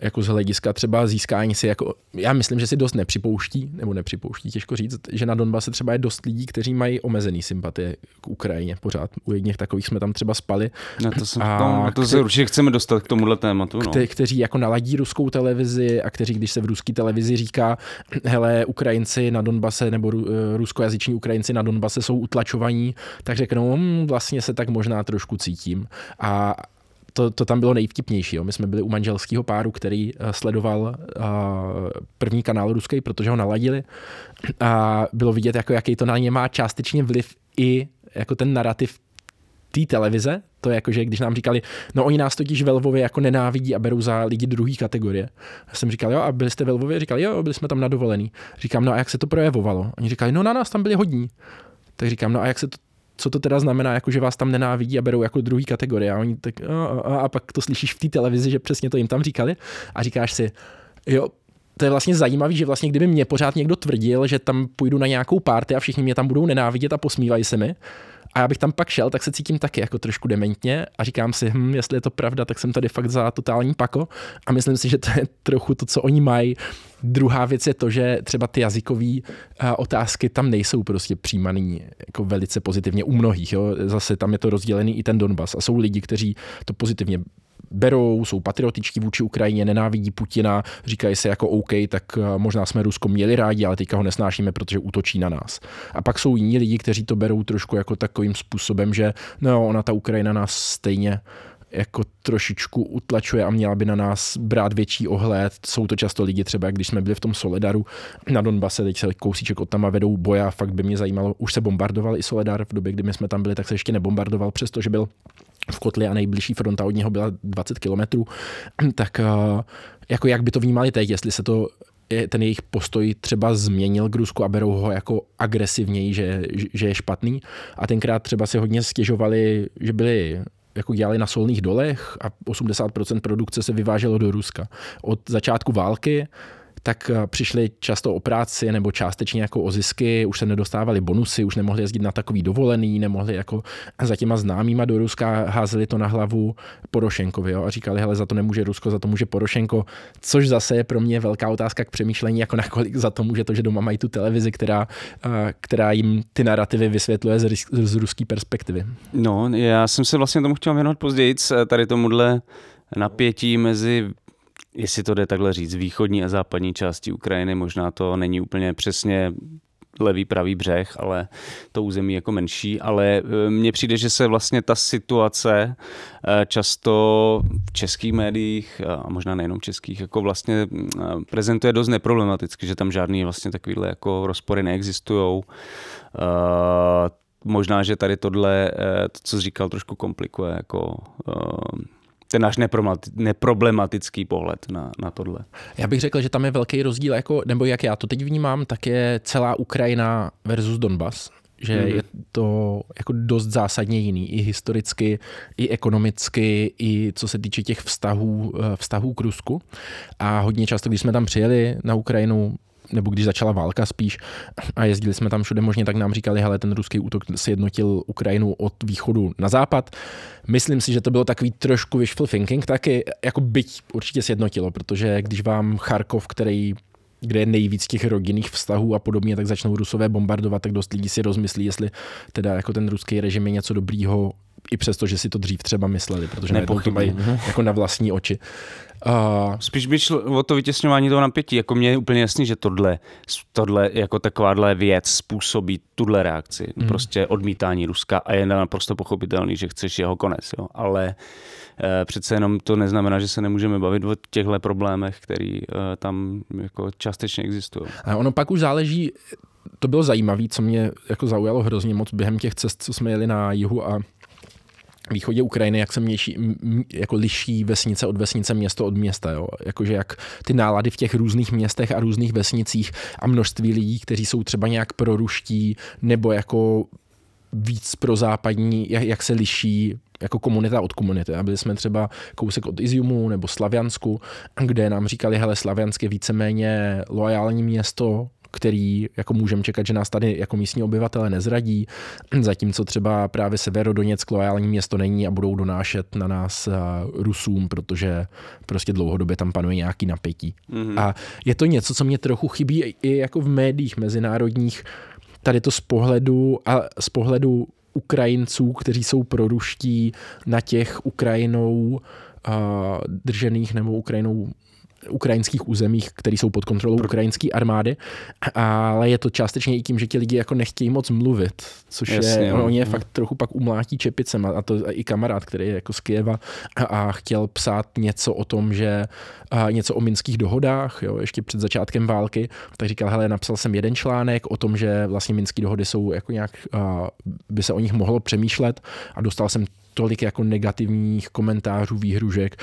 jako z hlediska třeba získání si, jako, já myslím, že si dost nepřipouští, nebo nepřipouští, těžko říct, že na Donbase třeba je dost lidí, kteří mají omezený sympatie k Ukrajině pořád. U jedních takových jsme tam třeba spali. Na to, jsem, a no, na to se určitě chceme dostat k tomuhle tématu. No. Kte, kteří jako naladí ruskou televizi a kteří, když se v ruské televizi říká, hele, Ukrajinci na Donbase nebo eh, ruskojazyční Ukrajinci na Donbase jsou utlačovaní, tak řeknou, hm, vlastně se tak možná trošku cítím. A to, to tam bylo nejvtipnější. Jo. My jsme byli u manželského páru, který uh, sledoval uh, první kanál ruský, protože ho naladili. A bylo vidět, jako, jaký to na ně má částečně vliv i jako ten narrativ té televize, to je jako, že když nám říkali, no oni nás totiž ve Lvově jako nenávidí a berou za lidi druhé kategorie. Já jsem říkal, jo, a byli jste ve Lvově? Říkali, jo, byli jsme tam na dovolený. Říkám, no a jak se to projevovalo? Oni říkali, no na nás tam byli hodní. Tak říkám, no a jak se to co to teda znamená, jako že vás tam nenávidí a berou jako druhý kategorie. A, oni tak, a, a, a pak to slyšíš v té televizi, že přesně to jim tam říkali a říkáš si, jo, to je vlastně zajímavé, že vlastně kdyby mě pořád někdo tvrdil, že tam půjdu na nějakou párty a všichni mě tam budou nenávidět a posmívají se mi, a já bych tam pak šel, tak se cítím taky jako trošku dementně a říkám si, hm, jestli je to pravda, tak jsem tady fakt za totální pako a myslím si, že to je trochu to, co oni mají. Druhá věc je to, že třeba ty jazykové otázky tam nejsou prostě přijímaný jako velice pozitivně u mnohých. Jo. Zase tam je to rozdělený i ten Donbas a jsou lidi, kteří to pozitivně berou, jsou patriotičtí vůči Ukrajině, nenávidí Putina, říkají se jako OK, tak eh, možná jsme Rusko měli rádi, ale teďka ho nesnášíme, protože útočí na nás. A pak jsou jiní lidi, kteří to berou trošku jako takovým způsobem, že no, ona ta Ukrajina nás stejně jako trošičku utlačuje a měla by na nás brát větší ohled. Jsou to často lidi třeba, když jsme byli v tom Soledaru na Donbase, teď se kousíček od tam a vedou boja, fakt by mě zajímalo, už se bombardoval i Soledar v době, kdy my jsme tam byli, tak se ještě nebombardoval, přestože byl v kotli a nejbližší fronta od něho byla 20 kilometrů, tak eh, jako jak by to vnímali teď, jestli se to ten jejich postoj třeba změnil k Rusku a berou ho jako agresivněji, že, že je špatný. A tenkrát třeba si hodně stěžovali, že byli jako dělali na solných dolech a 80% produkce se vyváželo do Ruska. Od začátku války tak eh, přišli často o práci nebo částečně jako o zisky, už se nedostávali bonusy, už nemohli jezdit na takový dovolený, nemohli jako za těma známýma do Ruska, házeli to na hlavu Porošenkovi jo, a říkali, hele, za to nemůže Rusko, za to může Porošenko, což zase je pro mě velká otázka k přemýšlení, jako nakolik za to může to, že doma mají tu televizi, která, eh, která jim ty narrativy vysvětluje z, z ruské perspektivy. No, já jsem se vlastně tomu chtěl věnovat později, tady tomuhle napětí mezi jestli to jde takhle říct, východní a západní části Ukrajiny, možná to není úplně přesně levý, pravý břeh, ale to území jako menší, ale e, mně přijde, že se vlastně ta situace e, často v českých médiích, a možná nejenom českých, jako vlastně e, prezentuje dost neproblematicky, že tam žádný vlastně takovýhle jako rozpory neexistují. Možná, že tady tohle, to, co říkal, trošku komplikuje jako ten náš neproblematický pohled na, na tohle. Já bych řekl, že tam je velký rozdíl, jako, nebo jak já to teď vnímám, tak je celá Ukrajina versus Donbas že mm-hmm. je to jako dost zásadně jiný, i historicky, i ekonomicky, i co se týče těch vztahů, eh, vztahů k Rusku. A hodně často, když jsme tam přijeli na Ukrajinu, nebo když začala válka spíš a jezdili jsme tam všude možně, tak nám říkali, hele, ten ruský útok se jednotil Ukrajinu od východu na západ. Myslím si, že to bylo takový trošku wishful thinking, taky jako byť určitě sjednotilo, protože když vám Charkov, který kde je nejvíc těch rodinných vztahů a podobně, tak začnou Rusové bombardovat, tak dost lidí si rozmyslí, jestli teda jako ten ruský režim je něco dobrýho, i přesto, že si to dřív třeba mysleli, protože to mají jako na vlastní oči. Uh, Spíš by šlo o to vytěsňování toho napětí. Jako mně je úplně jasný, že tohle, tohle jako takováhle věc způsobí tuhle reakci. Mm. Prostě odmítání Ruska a je naprosto pochopitelný, že chceš jeho konec. Jo. Ale uh, přece jenom to neznamená, že se nemůžeme bavit o těchto problémech, které uh, tam jako částečně existují. A ono pak už záleží, to bylo zajímavé, co mě jako zaujalo hrozně moc během těch cest, co jsme jeli na jihu a východě Ukrajiny, jak se měší, m, jako liší vesnice od vesnice, město od města. Jo? Jakože jak ty nálady v těch různých městech a různých vesnicích a množství lidí, kteří jsou třeba nějak proruští nebo jako víc pro západní, jak, jak se liší jako komunita od komunity. A byli jsme třeba kousek od Iziumu nebo Slaviansku, kde nám říkali, hele, Slaviansk je víceméně loajální město, který jako můžeme čekat, že nás tady jako místní obyvatele nezradí, zatímco třeba právě Severodoněck loajální město není a budou donášet na nás Rusům, protože prostě dlouhodobě tam panuje nějaký napětí. Mm-hmm. A je to něco, co mě trochu chybí i jako v médiích mezinárodních, tady to z pohledu a z pohledu Ukrajinců, kteří jsou proruští na těch Ukrajinou uh, držených nebo Ukrajinou ukrajinských územích, které jsou pod kontrolou ukrajinské armády, ale je to částečně i tím, že ti lidi jako nechtějí moc mluvit, což Jasně, je, no, oni je fakt trochu pak umlátí čepicem a to i kamarád, který je jako z Kieva a, a chtěl psát něco o tom, že a něco o minských dohodách, jo, ještě před začátkem války, tak říkal, hele, napsal jsem jeden článek o tom, že vlastně minské dohody jsou jako nějak, a, by se o nich mohlo přemýšlet a dostal jsem tolik jako negativních komentářů, výhružek,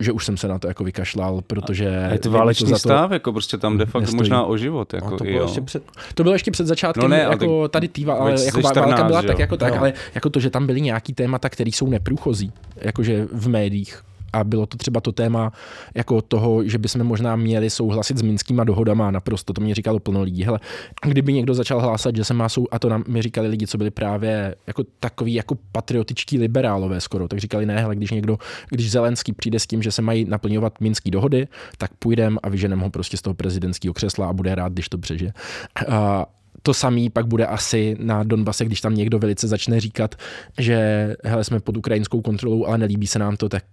že už jsem se na to jako vykašlal, protože... A je to válečný to stav, jako prostě tam de facto možná o život. Jako, to, bylo ještě před, to bylo ještě před začátkem, no ne, jako tady týva, ale jako válka byla tak jako tak, ale jako to, že tam byly nějaký témata, které jsou neprůchozí, jakože v médiích a bylo to třeba to téma jako toho, že bychom možná měli souhlasit s minskýma dohodama naprosto, to mě říkalo plno lidí. Hele, kdyby někdo začal hlásat, že se má sou, a to nám mi říkali lidi, co byli právě jako takový jako patriotičtí liberálové skoro, tak říkali ne, hele, když někdo, když Zelenský přijde s tím, že se mají naplňovat minský dohody, tak půjdem a vyženem ho prostě z toho prezidentského křesla a bude rád, když to přežije. A to samý pak bude asi na Donbase, když tam někdo velice začne říkat, že hele, jsme pod ukrajinskou kontrolou, ale nelíbí se nám to, tak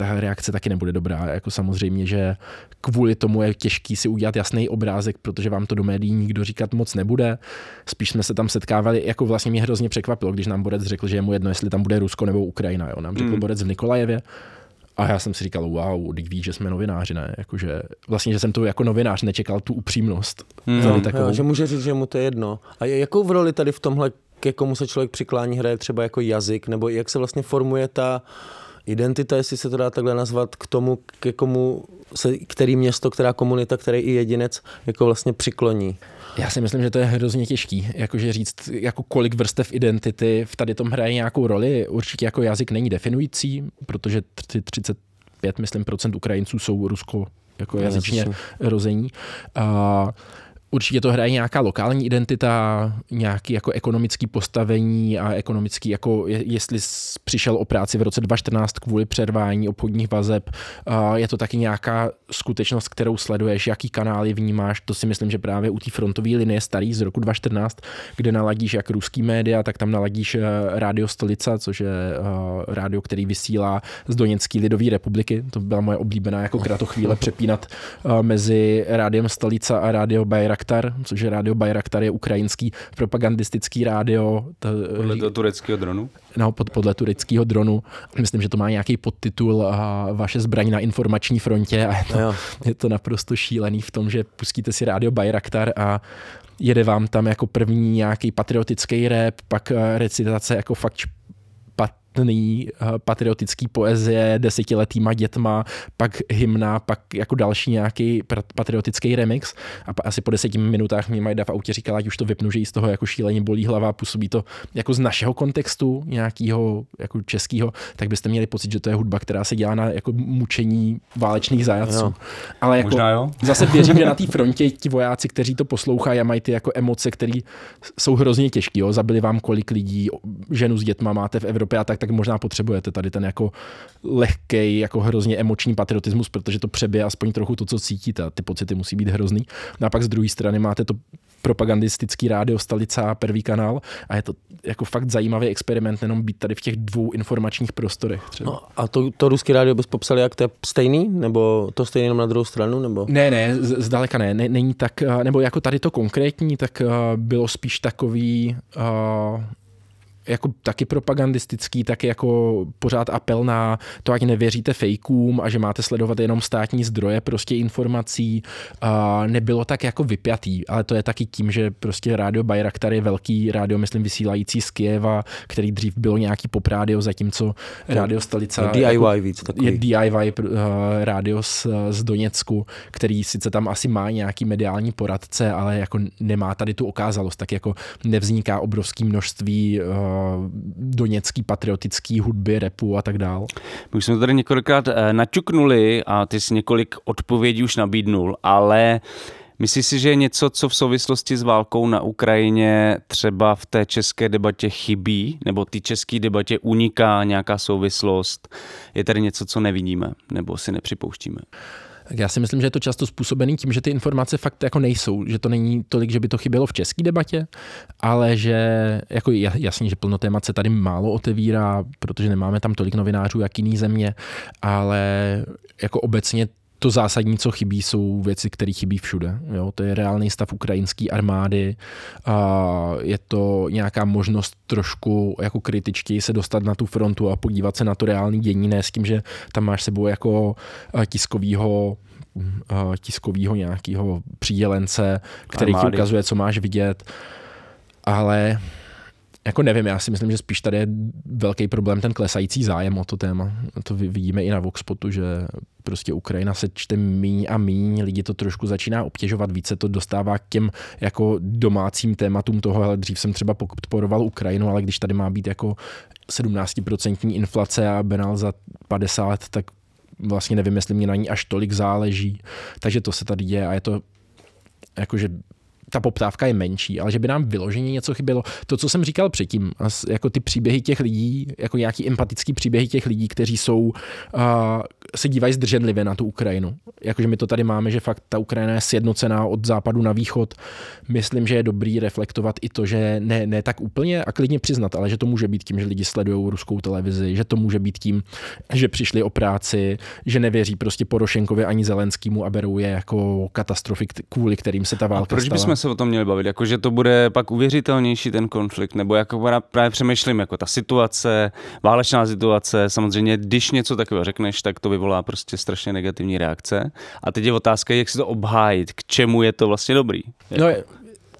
ta reakce taky nebude dobrá. Jako samozřejmě, že kvůli tomu je těžký si udělat jasný obrázek, protože vám to do médií nikdo říkat moc nebude. Spíš jsme se tam setkávali, jako vlastně mě hrozně překvapilo, když nám Borec řekl, že je mu jedno, jestli tam bude Rusko nebo Ukrajina. Jo. Nám řekl mm. Borec v Nikolajevě, a já jsem si říkal, wow, teď víš, že jsme novináři, ne? Jakože, vlastně, že jsem to jako novinář nečekal tu upřímnost. Mm. No, jo, že může říct, že mu to je jedno. A jakou v roli tady v tomhle, ke komu se člověk přiklání, hraje třeba jako jazyk, nebo jak se vlastně formuje ta, identita, jestli se to dá takhle nazvat, k tomu, ke komu se, který město, která komunita, který i jedinec jako vlastně přikloní. Já si myslím, že to je hrozně těžký, jakože říct, jako kolik vrstev identity v tady tom hraje nějakou roli. Určitě jako jazyk není definující, protože 35, myslím, procent Ukrajinců jsou rusko jako jazyčně rození. A Určitě to hraje nějaká lokální identita, nějaký jako ekonomický postavení a ekonomický, jako jestli přišel o práci v roce 2014 kvůli přervání obchodních vazeb, je to taky nějaká skutečnost, kterou sleduješ, jaký kanály vnímáš, to si myslím, že právě u té frontové linie starý z roku 2014, kde naladíš jak ruský média, tak tam naladíš eh, rádio Stolica, což je eh, rádio, který vysílá z Doněcké lidové republiky. To byla moje oblíbená jako kratochvíle přepínat eh, mezi rádiem Stolica a rádio Bayrak Bayraktar, což je rádio Bayraktar, je ukrajinský propagandistický rádio. To, podle toho tureckého dronu? No, pod, podle tureckého dronu. Myslím, že to má nějaký podtitul a vaše zbraň na informační frontě a je to, no je to naprosto šílený v tom, že pustíte si rádio Bayraktar a jede vám tam jako první nějaký patriotický rap, pak eh, recitace jako fakt špatný eh, patriotický poezie desetiletýma dětma, pak hymna, pak jako další nějaký patriotický remix a asi po deseti minutách mě Majda v autě říkala, ať už to vypnu, že jí z toho jako šíleně bolí hlava, působí to jako z našeho kontextu nějakého jako českého, tak byste měli pocit, že to je hudba, která se dělá na jako mučení válečných zajatců. Jo. Ale jako Možná jo. zase věřím, že na té frontě ti vojáci, kteří to poslouchají a mají ty jako emoce, které jsou hrozně těžké. Zabili vám kolik lidí, ženu s dětma máte v Evropě a tak, tak možná potřebujete tady ten jako lehký, jako hrozně emoční patriotismus, protože to přebije aspoň trochu to, co cítíte. Ty pocity musí být hrozný. No a pak z druhé strany máte to propagandistický rádio Stalica, první kanál a je to jako fakt zajímavý experiment, jenom být tady v těch dvou informačních prostorech. Třeba. No a to, to ruský rádio bys popsal jak to je stejný, nebo to stejný jenom na druhou stranu, nebo? Ne, ne, zdaleka ne, ne není tak, nebo jako tady to konkrétní, tak bylo spíš takový, uh, jako taky propagandistický, taky jako pořád apel na to, ať nevěříte fejkům a že máte sledovat jenom státní zdroje prostě informací. A nebylo tak jako vypjatý, ale to je taky tím, že prostě rádio Bayraktar je velký rádio, myslím, vysílající z Kieva, který dřív bylo nějaký pop rádio, zatímco rádio Stolica DIY jako, víc takový. je DIY uh, rádio z, z Doněcku, který sice tam asi má nějaký mediální poradce, ale jako nemá tady tu okázalost, tak jako nevzniká obrovský množství uh, doněcký patriotický hudby, repu a tak dál. My už jsme to tady několikrát eh, naťuknuli a ty jsi několik odpovědí už nabídnul, ale Myslíš si, že je něco, co v souvislosti s válkou na Ukrajině třeba v té české debatě chybí, nebo té české debatě uniká nějaká souvislost? Je tady něco, co nevidíme, nebo si nepřipouštíme? Tak já si myslím, že je to často způsobený tím, že ty informace fakt jako nejsou, že to není tolik, že by to chybělo v české debatě, ale že jako jasně, že plno témat se tady málo otevírá, protože nemáme tam tolik novinářů, jak jiný země, ale jako obecně to zásadní, co chybí, jsou věci, které chybí všude. Jo? To je reálný stav ukrajinské armády, a je to nějaká možnost trošku jako kritičtěji se dostat na tu frontu a podívat se na to reální dění, ne s tím, že tam máš sebou jako tiskovýho tiskovýho nějakého přídělence, který Armády. ti ukazuje, co máš vidět. Ale jako nevím, já si myslím, že spíš tady je velký problém ten klesající zájem o to téma. To vidíme i na Voxpotu, že prostě Ukrajina se čte míň a míň, lidi to trošku začíná obtěžovat, více to dostává k těm jako domácím tématům toho, ale dřív jsem třeba podporoval Ukrajinu, ale když tady má být jako 17% inflace a Benal za 50, tak vlastně nevím, jestli mě na ní až tolik záleží. Takže to se tady děje a je to jakože ta poptávka je menší, ale že by nám vyloženě něco chybělo. To, co jsem říkal předtím, jako ty příběhy těch lidí, jako nějaký empatický příběhy těch lidí, kteří jsou, uh, se dívají zdrženlivě na tu Ukrajinu. Jakože my to tady máme, že fakt ta Ukrajina je sjednocená od západu na východ. Myslím, že je dobrý reflektovat i to, že ne, ne tak úplně a klidně přiznat, ale že to může být tím, že lidi sledují ruskou televizi, že to může být tím, že přišli o práci, že nevěří prostě Porošenkovi ani Zelenskému a berou je jako katastrofy, kvůli kterým se ta válka a proč stala. Se o tom měli bavit? Jako, že to bude pak uvěřitelnější ten konflikt, nebo jako právě přemýšlím, jako ta situace, válečná situace, samozřejmě, když něco takového řekneš, tak to vyvolá prostě strašně negativní reakce. A teď je otázka, jak si to obhájit, k čemu je to vlastně dobrý. No,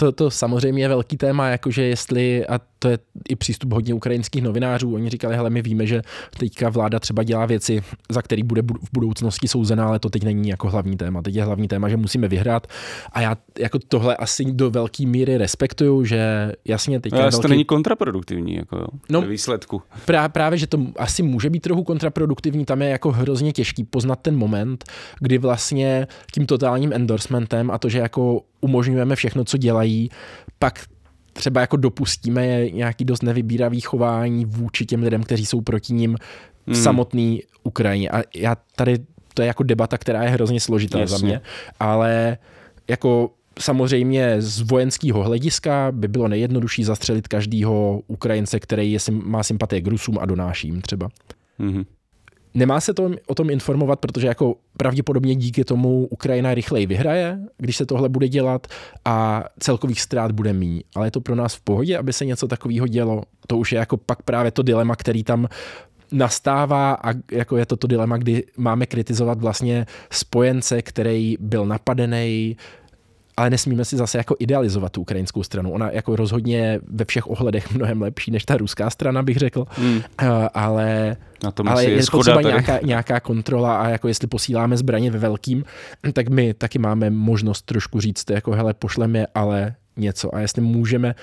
to, to samozřejmě je velký téma, jakože jestli, a to je i přístup hodně ukrajinských novinářů, oni říkali, hele, my víme, že teďka vláda třeba dělá věci, za který bude v budoucnosti souzená, ale to teď není jako hlavní téma. Teď je hlavní téma, že musíme vyhrát a já jako tohle asi do velké míry respektuju, že jasně teď. No, velký... to není kontraproduktivní, jako jo, no, výsledku. Prá, právě, že to asi může být trochu kontraproduktivní, tam je jako hrozně těžký poznat ten moment, kdy vlastně tím totálním endorsementem a to, že jako umožňujeme všechno, co dělají, pak třeba jako dopustíme nějaký dost nevybíravý chování vůči těm lidem, kteří jsou proti ním v samotný Ukrajině. A já tady, to je jako debata, která je hrozně složitá Jasně. za mě, ale jako samozřejmě z vojenského hlediska by bylo nejjednodušší zastřelit každýho Ukrajince, který je, má sympatie k Rusům a donáší jim třeba. Mm-hmm. Nemá se to, o tom informovat, protože jako pravděpodobně díky tomu Ukrajina rychleji vyhraje, když se tohle bude dělat a celkových ztrát bude mý. Ale je to pro nás v pohodě, aby se něco takového dělo. To už je jako pak právě to dilema, který tam nastává a jako je to to dilema, kdy máme kritizovat vlastně spojence, který byl napadený, ale nesmíme si zase jako idealizovat tu ukrajinskou stranu. Ona jako rozhodně ve všech ohledech mnohem lepší než ta ruská strana, bych řekl, hmm. ale na tom ale je, je potřeba nějaká, nějaká kontrola a jako jestli posíláme zbraně ve velkým, tak my taky máme možnost trošku říct, jako hele, pošleme ale něco a jestli můžeme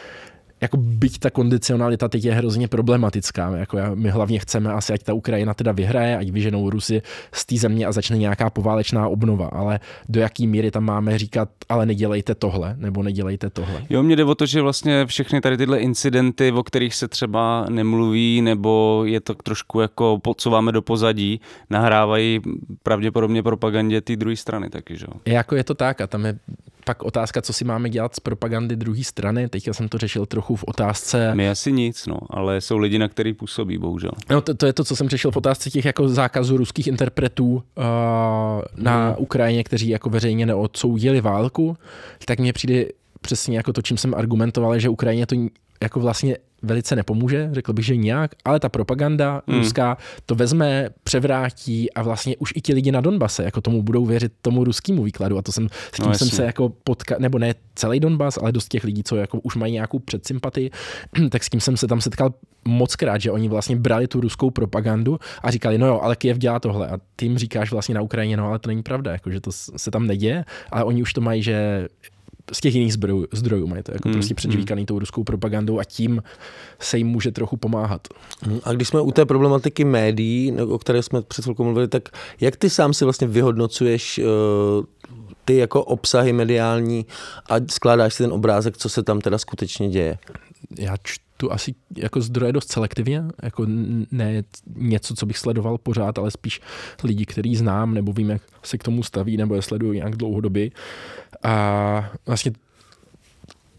jako byť ta kondicionalita teď je hrozně problematická. Jako my hlavně chceme asi, ať ta Ukrajina teda vyhraje, ať vyženou Rusy z té země a začne nějaká poválečná obnova, ale do jaký míry tam máme říkat, ale nedělejte tohle, nebo nedělejte tohle. Jo, mě jde o to, že vlastně všechny tady tyhle incidenty, o kterých se třeba nemluví, nebo je to trošku jako podsouváme do pozadí, nahrávají pravděpodobně propagandě té druhé strany taky, že jo? Jako je to tak a tam je pak otázka, co si máme dělat z propagandy druhé strany. Teďka jsem to řešil trochu v otázce. My asi nic, no, ale jsou lidi, na který působí, bohužel. No, to, to je to, co jsem řešil v otázce těch jako zákazů ruských interpretů uh, na hmm. Ukrajině, kteří jako veřejně neodsoudili válku. Tak mně přijde přesně jako to, čím jsem argumentoval, že Ukrajině to jako vlastně velice nepomůže, řekl bych, že nějak, ale ta propaganda hmm. ruská to vezme, převrátí a vlastně už i ti lidi na Donbase jako tomu budou věřit tomu ruskému výkladu. A to jsem, s tím no, jsem se jako potka, nebo ne celý Donbas, ale dost těch lidí, co jako už mají nějakou předsympatii, tak s tím jsem se tam setkal moc krát, že oni vlastně brali tu ruskou propagandu a říkali, no jo, ale Kiev dělá tohle. A ty jim říkáš vlastně na Ukrajině, no ale to není pravda, jako, že to se tam neděje, ale oni už to mají, že z těch jiných zdrojů, zdrojů mají to jako hmm. prostě předžvíkaný hmm. tou ruskou propagandou a tím se jim může trochu pomáhat. Hmm, a když jsme u té problematiky médií, o které jsme před chvilkou mluvili, tak jak ty sám si vlastně vyhodnocuješ uh, ty jako obsahy mediální a skládáš si ten obrázek, co se tam teda skutečně děje? Já čtu asi jako zdroje dost selektivně, jako ne něco, co bych sledoval pořád, ale spíš lidi, který znám, nebo vím, jak se k tomu staví, nebo je sleduju nějak dlouhodobě. A vlastně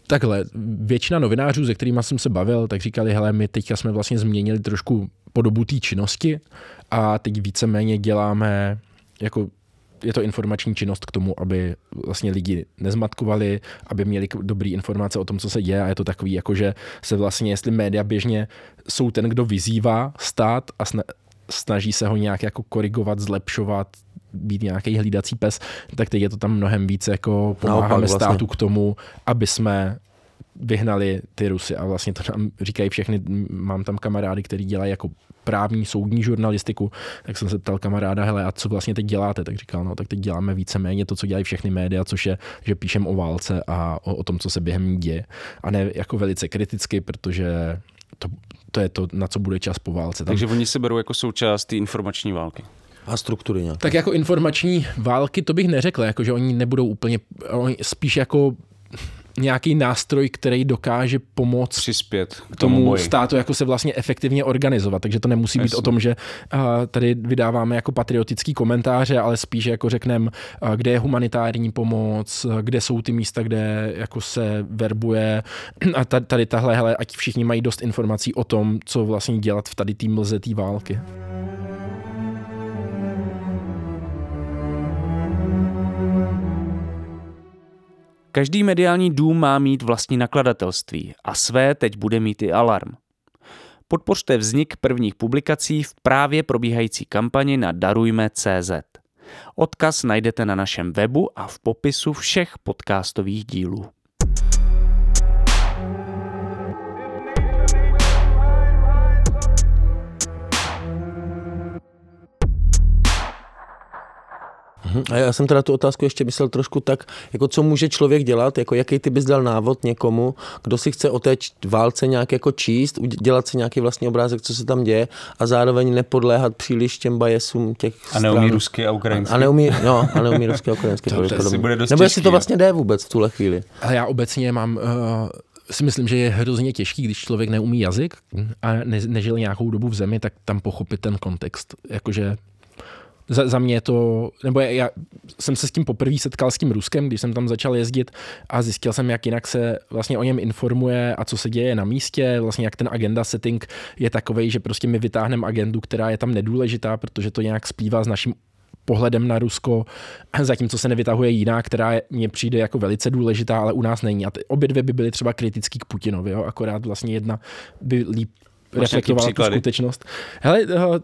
takhle, většina novinářů, se kterými jsem se bavil, tak říkali, hele, my teďka jsme vlastně změnili trošku podobu té činnosti a teď víceméně děláme jako je to informační činnost k tomu, aby vlastně lidi nezmatkovali, aby měli dobré informace o tom, co se děje a je to takový, jako že se vlastně, jestli média běžně jsou ten, kdo vyzývá stát a snaží se ho nějak jako korigovat, zlepšovat, být nějaký hlídací pes, tak teď je to tam mnohem víc jako pomáháme Naopak, vlastně. státu k tomu, aby jsme vyhnali ty Rusy a vlastně to nám říkají všechny, mám tam kamarády, který dělají jako právní soudní žurnalistiku, tak jsem se ptal kamaráda, hele, a co vlastně teď děláte? Tak říkal, no tak teď děláme víceméně to, co dělají všechny média, což je, že píšem o válce a o, o tom, co se během ní děje. A ne jako velice kriticky, protože to, to je to, na co bude čas po válce. Takže oni se berou jako součást té informační války a struktury nějaké. Tak jako informační války, to bych neřekl, jako že oni nebudou úplně, oni spíš jako nějaký nástroj, který dokáže pomoct přispět k tomu, tomu státu jako se vlastně efektivně organizovat. Takže to nemusí Jasně. být o tom, že uh, tady vydáváme jako patriotický komentáře, ale spíš jako řekneme, uh, kde je humanitární pomoc, uh, kde jsou ty místa, kde jako se verbuje a tady tahle, hele, ať všichni mají dost informací o tom, co vlastně dělat v tady té mlze té války. Každý mediální dům má mít vlastní nakladatelství a své teď bude mít i Alarm. Podpořte vznik prvních publikací v právě probíhající kampani na darujme.cz. Odkaz najdete na našem webu a v popisu všech podcastových dílů. A já jsem teda tu otázku ještě myslel trošku tak, jako co může člověk dělat, jako jaký ty bys dal návod někomu, kdo si chce o té válce nějak jako číst, dělat si nějaký vlastní obrázek, co se tam děje a zároveň nepodléhat příliš těm bajesům těch A neumí stran. rusky a ukrajinsky. A neumí, no, a neumí rusky a ukrajinsky. to, to bude dost Nebo jestli to vlastně jde vůbec v tuhle chvíli. Ale já obecně mám uh si myslím, že je hrozně těžký, když člověk neumí jazyk a ne, nežil nějakou dobu v zemi, tak tam pochopit ten kontext. Jakože za, za mě to, nebo já, já jsem se s tím poprvé setkal s tím Ruskem, když jsem tam začal jezdit a zjistil jsem, jak jinak se vlastně o něm informuje a co se děje na místě, vlastně jak ten agenda setting je takový, že prostě my vytáhneme agendu, která je tam nedůležitá, protože to nějak splývá s naším pohledem na Rusko, zatímco se nevytahuje jiná, která mně přijde jako velice důležitá, ale u nás není. A ty, obě dvě by byly třeba kritický k Putinovi, jo? akorát vlastně jedna by líp reflektovala tu skutečnost. Hele, eh,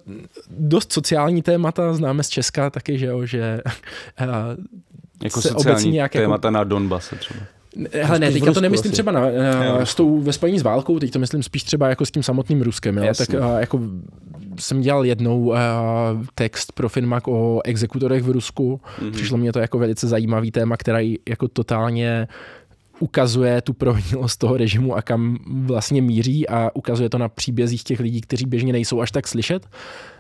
dost sociální témata známe z Česka taky, že jo, že eh, jako se sociální nějak jako- témata jako... na Donbase třeba. Hele, ne, teďka to nemyslím třeba na, na, s tou ve spojení s válkou, teď to myslím spíš třeba jako s tím samotným Ruskem. Jo? Tak uh, jako jsem dělal jednou uh, text pro Finmak o exekutorech v Rusku. Mm-hmm. Přišlo mě to jako velice zajímavý téma, který jako totálně ukazuje tu prohnilost toho režimu a kam vlastně míří a ukazuje to na příbězích těch lidí, kteří běžně nejsou až tak slyšet.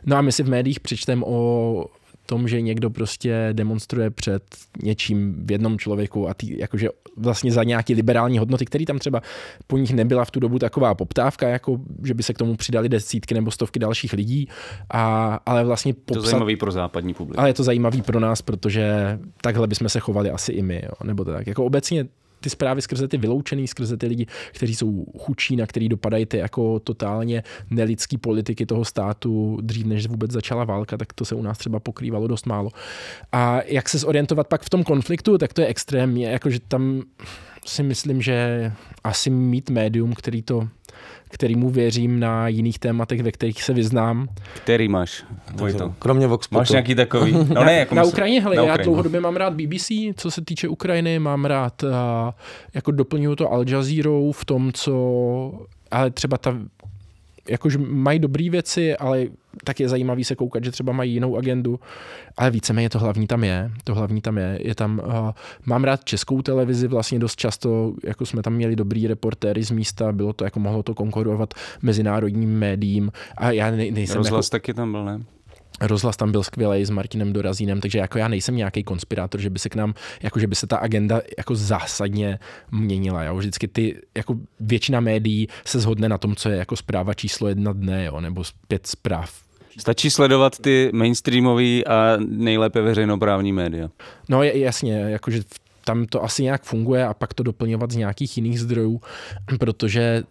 No a my si v médiích přečteme o tom, že někdo prostě demonstruje před něčím v jednom člověku a tý, jakože vlastně za nějaké liberální hodnoty, které tam třeba po nich nebyla v tu dobu taková poptávka, jako že by se k tomu přidali desítky nebo stovky dalších lidí, a, ale vlastně popsat... To zajímavý pro západní publikum. Ale je to zajímavý pro nás, protože takhle bychom se chovali asi i my, jo? nebo tak. Jako obecně ty zprávy skrze ty vyloučený, skrze ty lidi, kteří jsou chučí, na který dopadají ty jako totálně nelidský politiky toho státu dřív, než vůbec začala válka, tak to se u nás třeba pokrývalo dost málo. A jak se zorientovat pak v tom konfliktu, tak to je extrémně, jakože tam si myslím, že asi mít médium, který to kterýmu věřím na jiných tématech, ve kterých se vyznám. Který máš, Vojto? Kromě Voxpotu. Máš nějaký takový? No na, ne, jako na myslím- Ukrajině, hele, na já dlouhodobě mám rád BBC, co se týče Ukrajiny, mám rád, uh, jako doplňuju to Al Jazeera v tom, co, ale třeba ta, jakože mají dobré věci, ale tak je zajímavý se koukat, že třeba mají jinou agendu, ale víceméně to hlavní tam je, to hlavní tam je, je tam, uh, mám rád českou televizi vlastně dost často, jako jsme tam měli dobrý reportéry z místa, bylo to, jako mohlo to konkurovat mezinárodním médiím. A já ne, nejsem Rozhlas jako, taky tam byl, ne? Rozhlas tam byl skvělý s Martinem Dorazínem, takže jako já nejsem nějaký konspirátor, že by se k nám, jako že by se ta agenda jako zásadně měnila. Jo? Vždycky ty, jako většina médií se shodne na tom, co je jako zpráva číslo jedna dne, jo? nebo pět zpráv Stačí sledovat ty mainstreamové a nejlépe veřejnoprávní média. No je, jasně, jakože tam to asi nějak funguje a pak to doplňovat z nějakých jiných zdrojů, protože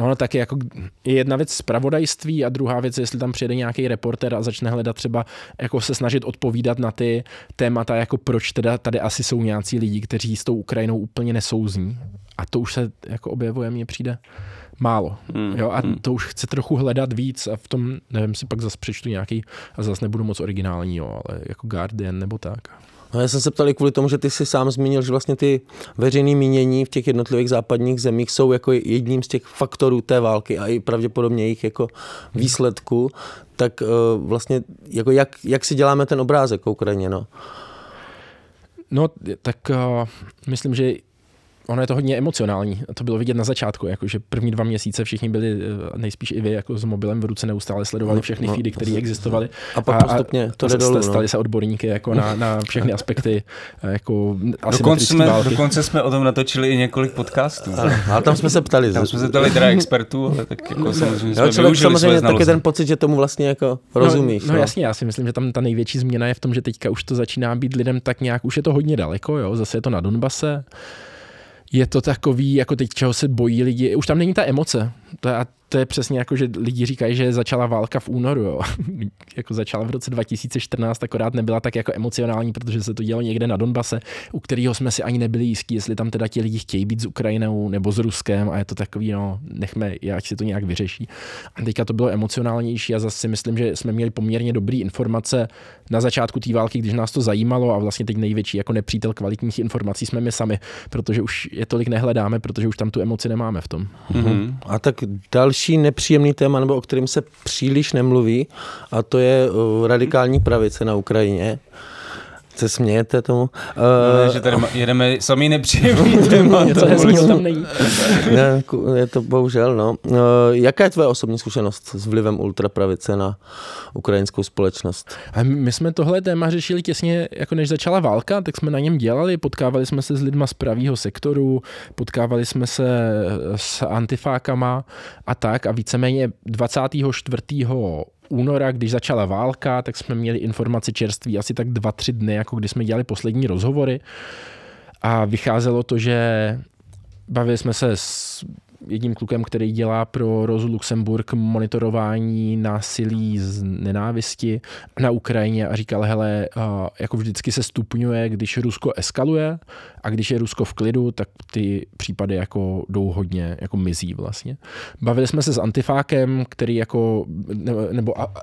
ono taky jako je jedna věc zpravodajství a druhá věc, jestli tam přijede nějaký reporter a začne hledat třeba jako se snažit odpovídat na ty témata, jako proč teda tady asi jsou nějací lidi, kteří s tou Ukrajinou úplně nesouzní. A to už se jako objevuje, mně přijde málo. Hmm, Jo, a to už chce trochu hledat víc a v tom, nevím, si pak zase přečtu nějaký, a zase nebudu moc originální, jo, ale jako Guardian nebo tak. No, já jsem se ptal kvůli tomu, že ty si sám zmínil, že vlastně ty veřejné mínění v těch jednotlivých západních zemích jsou jako jedním z těch faktorů té války a i pravděpodobně jejich jako výsledku, tak uh, vlastně jako jak, jak si děláme ten obrázek o Ukrajině, no? No, tak uh, myslím, že ono je to hodně emocionální. To bylo vidět na začátku, jakože první dva měsíce všichni byli, eh, nejspíš i vy, jako s mobilem v ruce neustále sledovali všechny No, feedy, které existovaly. A pak postupně to a jde dolů, no. Stali se odborníky jako na, na všechny aspekty eh, jako Dokonce jsme, války. dokonce jsme o tom natočili i několik podcastů. Ale, ale tam jsme se ptali. Tam jsme se ptali teda expertů, ale tak jako samozřejmě jsme jo, člověk samozřejmě taky ten pocit, že tomu vlastně jako rozumíš. No, no jasně, já si myslím, že tam ta největší změna je v tom, že teďka už to začíná být lidem tak nějak, už je to hodně daleko, jo, zase je to na Donbase, je to takový, jako teď, čeho se bojí lidi, už tam není ta emoce. To, a to je přesně jako, že lidi říkají, že začala válka v únoru, jo. jako začala v roce 2014, akorát nebyla tak jako emocionální, protože se to dělo někde na Donbase, u kterého jsme si ani nebyli jistí, jestli tam teda ti lidi chtějí být s Ukrajinou nebo s Ruskem a je to takový, no, nechme, ať si to nějak vyřeší. A teďka to bylo emocionálnější a zase si myslím, že jsme měli poměrně dobré informace na začátku té války, když nás to zajímalo a vlastně teď největší jako nepřítel kvalitních informací jsme my sami, protože už je tolik nehledáme, protože už tam tu emoci nemáme v tom. Mhm. A tak další nepříjemný téma, nebo o kterém se příliš nemluví, a to je uh, radikální pravice na Ukrajině. Se smějete tomu? Ne, Uh, že tady jedeme samý nepříjemný téma. Něco hezkého tam není. ne, je to bohužel, no. Uh, jaká je tvoje osobní zkušenost s vlivem ultrapravice na ukrajinskou společnost? A my jsme tohle téma řešili těsně, jako než začala válka, tak jsme na něm dělali, potkávali jsme se s lidma z pravého sektoru, potkávali jsme se s antifákama a tak a víceméně 24 února, když začala válka, tak jsme měli informaci čerství asi tak dva, tři dny, jako kdy jsme dělali poslední rozhovory. A vycházelo to, že bavili jsme se s jedním klukem, který dělá pro Rozu Luxemburg monitorování násilí z nenávisti na Ukrajině a říkal, hele, jako vždycky se stupňuje, když Rusko eskaluje a když je Rusko v klidu, tak ty případy jako jdou hodně, jako mizí vlastně. Bavili jsme se s Antifákem, který jako, nebo, nebo a, a,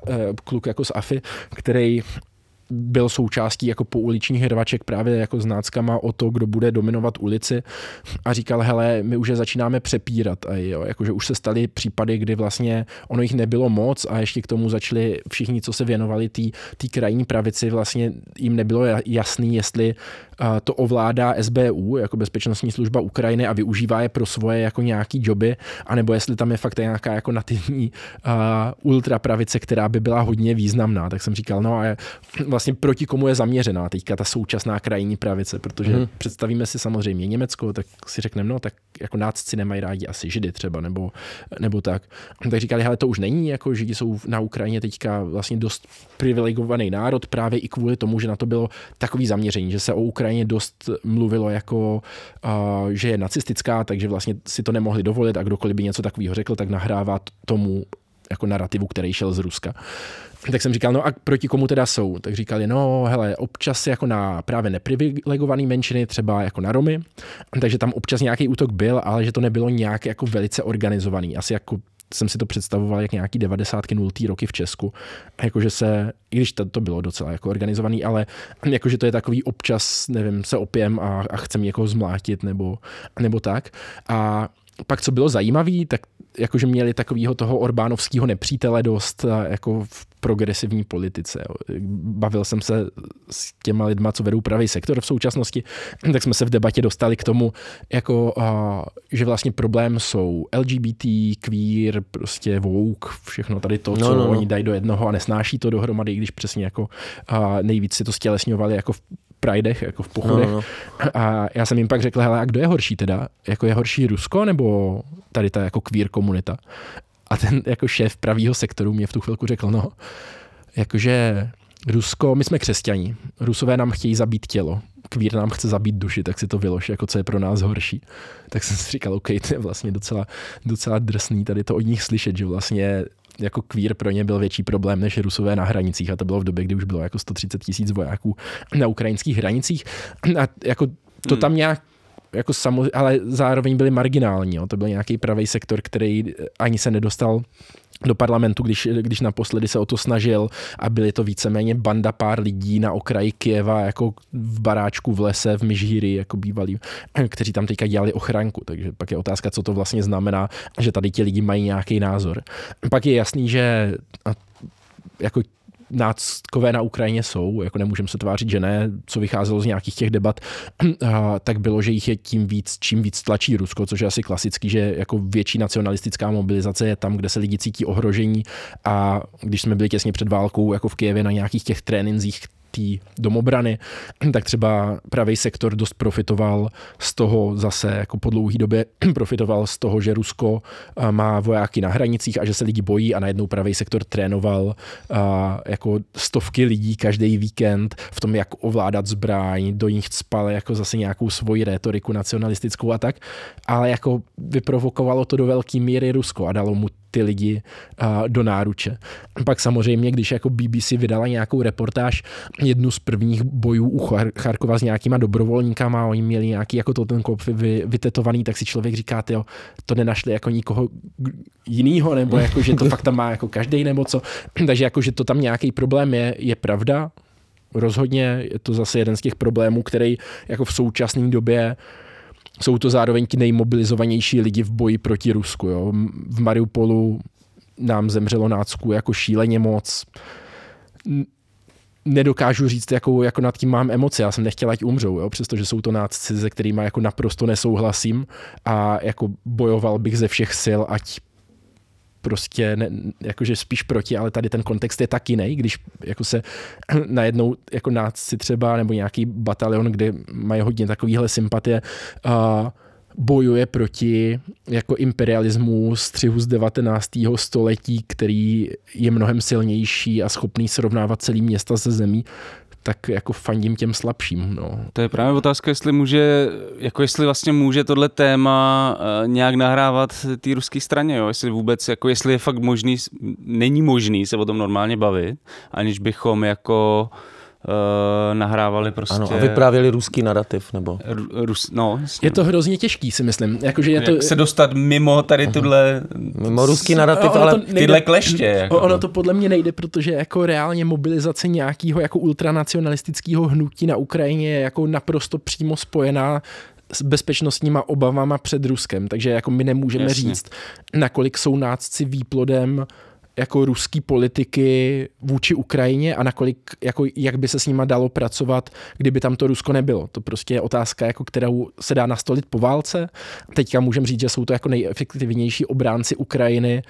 kluk jako z AFI, který byl součástí jako pouličních hrvaček právě jako s náckama o to, kdo bude dominovat ulici a říkal, hele, my už je začínáme přepírat a jo, jakože už se staly případy, kdy vlastně ono jich nebylo moc a ještě k tomu začali všichni, co se věnovali té krajní pravici, vlastně jim nebylo jasný, jestli to ovládá SBU, jako bezpečnostní služba Ukrajiny a využívá je pro svoje jako nějaký joby, anebo jestli tam je fakt nějaká jako nativní a, ultrapravice, která by byla hodně významná. Tak jsem říkal, no a vlastně proti komu je zaměřená teďka ta současná krajní pravice, protože hmm. představíme si samozřejmě Německo, tak si řekneme, no tak jako nácci nemají rádi asi židy třeba, nebo, nebo tak. Tak říkali, hele, to už není, jako židi jsou na Ukrajině teďka vlastně dost privilegovaný národ, právě i kvůli tomu, že na to bylo takový zaměření, že se o Ukrajině dost mluvilo jako, uh, že je nacistická, takže vlastně si to nemohli dovolit a kdokoliv by něco takového řekl, tak nahrává tomu jako narrativu, který šel z Ruska. Tak jsem říkal, no a proti komu teda jsou? Tak říkali, no hele, občas jako na právě neprivilegované menšiny, třeba jako na Romy, takže tam občas nějaký útok byl, ale že to nebylo nějak jako velice organizovaný. Asi jako jsem si to představoval jak nějaký 90. 0. roky v Česku. Jakože se, i když to, to bylo docela jako organizovaný, ale jakože to je takový občas, nevím, se opěm a, a chcem někoho zmlátit nebo, nebo tak. A pak, co bylo zajímavé, tak jakože měli takového toho Orbánovského nepřítele dost jako v progresivní politice. Bavil jsem se s těma lidma, co vedou pravý sektor v současnosti, tak jsme se v debatě dostali k tomu, jako, že vlastně problém jsou LGBT, queer, prostě woke, všechno tady to, no, co no, no. oni dají do jednoho a nesnáší to dohromady, když přesně jako nejvíc si to stělesňovali jako v pridech, jako v pochodech. No, no. A já jsem jim pak řekl, hele, a kdo je horší teda? Jako je horší Rusko nebo tady ta jako queer komunita? A ten jako šéf pravýho sektoru mě v tu chvilku řekl, no, jakože Rusko, my jsme křesťaní, Rusové nám chtějí zabít tělo, kvír nám chce zabít duši, tak si to vylož, jako co je pro nás horší. Tak jsem si říkal, OK, to je vlastně docela, docela drsný tady to od nich slyšet, že vlastně jako kvír pro ně byl větší problém než Rusové na hranicích a to bylo v době, kdy už bylo jako 130 tisíc vojáků na ukrajinských hranicích a jako to hmm. tam nějak jako samozřejmě, ale zároveň byli marginální. Jo. To byl nějaký pravý sektor, který ani se nedostal do parlamentu, když, když naposledy se o to snažil a byly to víceméně banda pár lidí na okraji Kieva, jako v baráčku v lese, v Myžíri, jako bývalí, kteří tam teďka dělali ochranku. Takže pak je otázka, co to vlastně znamená, že tady ti lidi mají nějaký názor. Pak je jasný, že jako náckové na Ukrajině jsou, jako nemůžeme se tvářit, že ne, co vycházelo z nějakých těch debat, tak bylo, že jich je tím víc, čím víc tlačí Rusko, což je asi klasický, že jako větší nacionalistická mobilizace je tam, kde se lidi cítí ohrožení. A když jsme byli těsně před válkou, jako v Kijevě na nějakých těch trénincích, té domobrany, tak třeba pravý sektor dost profitoval z toho zase jako po dlouhé době profitoval z toho, že Rusko eh, má vojáky na hranicích a že se lidi bojí a najednou pravý sektor trénoval eh, jako stovky lidí každý víkend v tom, jak ovládat zbraň, do nich spal jako zase nějakou svoji rétoriku nacionalistickou a tak, ale jako vyprovokovalo to do velké míry Rusko a dalo mu ty lidi uh, do náruče. Pak samozřejmě, když jako BBC vydala nějakou reportáž, jednu z prvních bojů u Charkova s nějakýma dobrovolníkama, oni měli nějaký jako to ten kop vy, vytetovaný, tak si člověk říká, jo, to nenašli jako nikoho jinýho, nebo jako, že to fakt tam má jako každý nebo co. Takže jako, že to tam nějaký problém je, je pravda, rozhodně je to zase jeden z těch problémů, který jako v současné době jsou to zároveň ti nejmobilizovanější lidi v boji proti Rusku. Jo. V Mariupolu nám zemřelo nácku jako šíleně moc. Nedokážu říct, jakou jako nad tím mám emoce. Já jsem nechtěla, ať umřou, jo? přestože jsou to nácci, se kterými jako naprosto nesouhlasím a jako bojoval bych ze všech sil, ať prostě ne, jakože spíš proti, ale tady ten kontext je tak jiný, když jako se najednou jako náci třeba nebo nějaký batalion, kde mají hodně takovýhle sympatie, uh, bojuje proti jako imperialismu střihu z 19. století, který je mnohem silnější a schopný srovnávat celý města se zemí, tak jako fandím těm slabším. No. To je právě otázka, jestli může, jako jestli vlastně může tohle téma uh, nějak nahrávat té ruské straně, jo? jestli vůbec, jako jestli je fakt možný, není možný se o tom normálně bavit, aniž bychom jako nahrávali prostě... Ano, a vyprávěli ruský narrativ, nebo... Rus, no, je to hrozně těžký, si myslím. Jako, že je to... Jak se dostat mimo tady tuhle... Mimo ruský narrativ, ale... To nejde, tyhle kleště. Jako. Ono to podle mě nejde, protože jako reálně mobilizace nějakého jako ultranacionalistického hnutí na Ukrajině je jako naprosto přímo spojená s bezpečnostníma obavama před Ruskem, takže jako my nemůžeme Jasně. říct, nakolik jsou nácci výplodem jako ruský politiky vůči Ukrajině a nakolik, jako, jak by se s nima dalo pracovat, kdyby tam to Rusko nebylo. To prostě je otázka, jako, kterou se dá nastolit po válce. Teďka můžeme říct, že jsou to jako nejefektivnější obránci Ukrajiny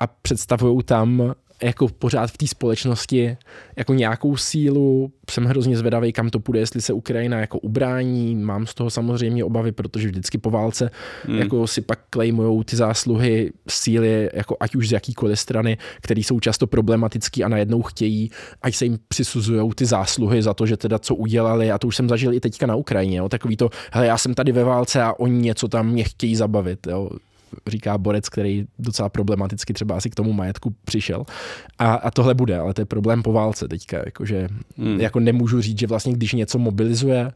a představují tam jako pořád v té společnosti jako nějakou sílu. Jsem hrozně zvědavý, kam to půjde, jestli se Ukrajina jako ubrání. Mám z toho samozřejmě obavy, protože vždycky po válce hmm. jako si pak klejmujou ty zásluhy síly, jako ať už z jakýkoliv strany, které jsou často problematické a najednou chtějí, ať se jim přisuzují ty zásluhy za to, že teda co udělali. A to už jsem zažil i teďka na Ukrajině. Jo. Takový to, hele, já jsem tady ve válce a oni něco tam mě chtějí zabavit. Jo říká borec, který docela problematicky třeba asi k tomu majetku přišel. A, a tohle bude, ale to je problém po válce teďka, jakože hmm. jako nemůžu říct, že vlastně když něco mobilizuje,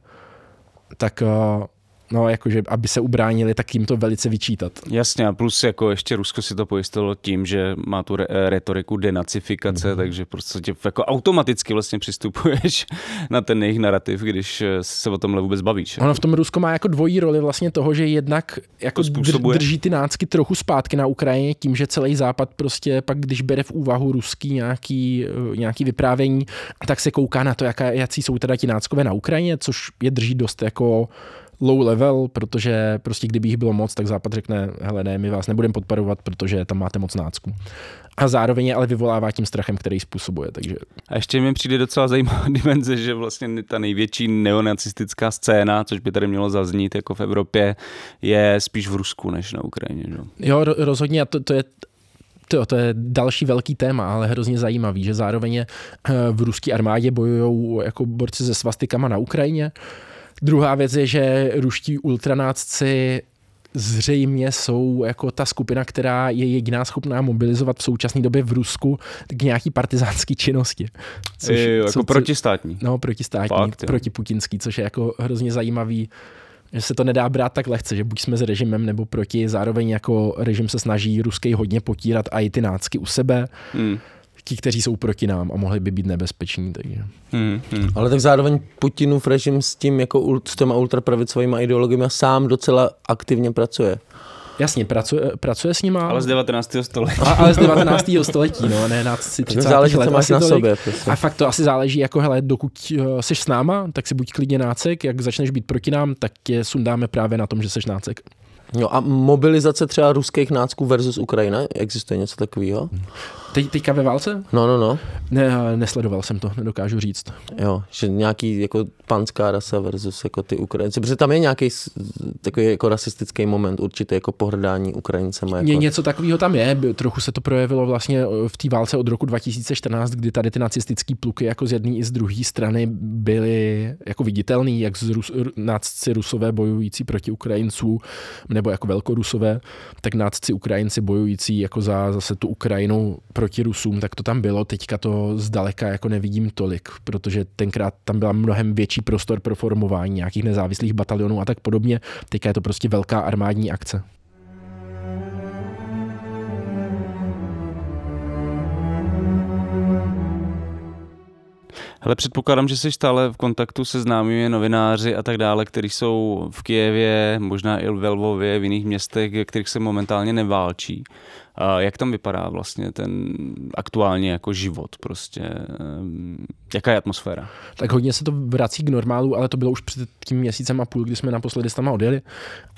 tak uh, no, jakože, aby se ubránili, tak jim to velice vyčítat. Jasně, a plus jako ještě Rusko si to pojistilo tím, že má tu re- retoriku denacifikace, mm-hmm. takže prostě jako automaticky vlastně přistupuješ na ten jejich narrativ, když se o tomhle vůbec bavíš. Ono v tom Rusko má jako dvojí roli vlastně toho, že jednak jako dr- drží ty nácky trochu zpátky na Ukrajině tím, že celý západ prostě pak, když bere v úvahu ruský nějaký, eh, nějaký vyprávění, tak se kouká na to, jaká, jaký jsou teda ti náckové na Ukrajině, což je drží dost jako low level, protože prostě kdyby jich bylo moc, tak Západ řekne, hele ne, my vás nebudeme podporovat, protože tam máte moc nácku. A zároveň je ale vyvolává tím strachem, který způsobuje. Takže... A ještě mi přijde docela zajímavá dimenze, že vlastně ta největší neonacistická scéna, což by tady mělo zaznít jako v Evropě, je spíš v Rusku než na Ukrajině. Že? Jo, rozhodně a to, to je to, to je další velký téma, ale hrozně zajímavý, že zároveň je eh, v ruské armádě bojují jako borci se svastikama na Ukrajině. Druhá věc je, že ruští ultranácci zřejmě jsou jako ta skupina, která je jediná schopná mobilizovat v současné době v Rusku k nějaký partizánský činnosti. Což, je, jako co, protistátní. No, protistátní, Fakt, protiputinský, což je jako hrozně zajímavý že se to nedá brát tak lehce, že buď jsme s režimem nebo proti, zároveň jako režim se snaží ruský hodně potírat a i ty nácky u sebe. Hmm ti, kteří jsou proti nám a mohli by být nebezpeční. Takže. Hmm, hmm. Ale tak zároveň Putinův režim s tím jako s těma ultrapravicovými ideologiemi sám docela aktivně pracuje. Jasně, pracuje, pracuje s nima. Ale z 19. století. A, ale z 19. století, no, ne na 30. záleží, let. co máš na sobě. Prostě. A fakt to asi záleží, jako hele, dokud uh, seš s náma, tak si buď klidně nácek, jak začneš být proti nám, tak tě sundáme právě na tom, že seš nácek. Jo, a mobilizace třeba ruských nácků versus Ukrajina, existuje něco takového? Teď, teďka ve válce? No, no, no. Ne, nesledoval jsem to, nedokážu říct. Jo, že nějaký jako panská rasa versus jako ty Ukrajinci, protože tam je nějaký takový jako rasistický moment určitě jako pohrdání Ukrajincema. Jako... Ně, něco takového tam je, trochu se to projevilo vlastně v té válce od roku 2014, kdy tady ty nacistické pluky jako z jedné i z druhé strany byly jako viditelný, jak z Rus, nácci rusové bojující proti Ukrajinců, nebo jako velkorusové, tak nácci Ukrajinci bojující jako za zase tu Ukrajinu proti Rusům, tak to tam bylo. Teďka to zdaleka jako nevidím tolik, protože tenkrát tam byla mnohem větší prostor pro formování nějakých nezávislých batalionů a tak podobně. Teďka je to prostě velká armádní akce. Ale předpokládám, že jsi stále v kontaktu se známými novináři a tak dále, kteří jsou v Kijevě, možná i ve Lvově, v jiných městech, kterých se momentálně neválčí. Jak tam vypadá vlastně ten aktuálně jako život prostě? Ehm, jaká je atmosféra? Tak hodně se to vrací k normálu, ale to bylo už před tím měsícem a půl, kdy jsme naposledy s tam odjeli,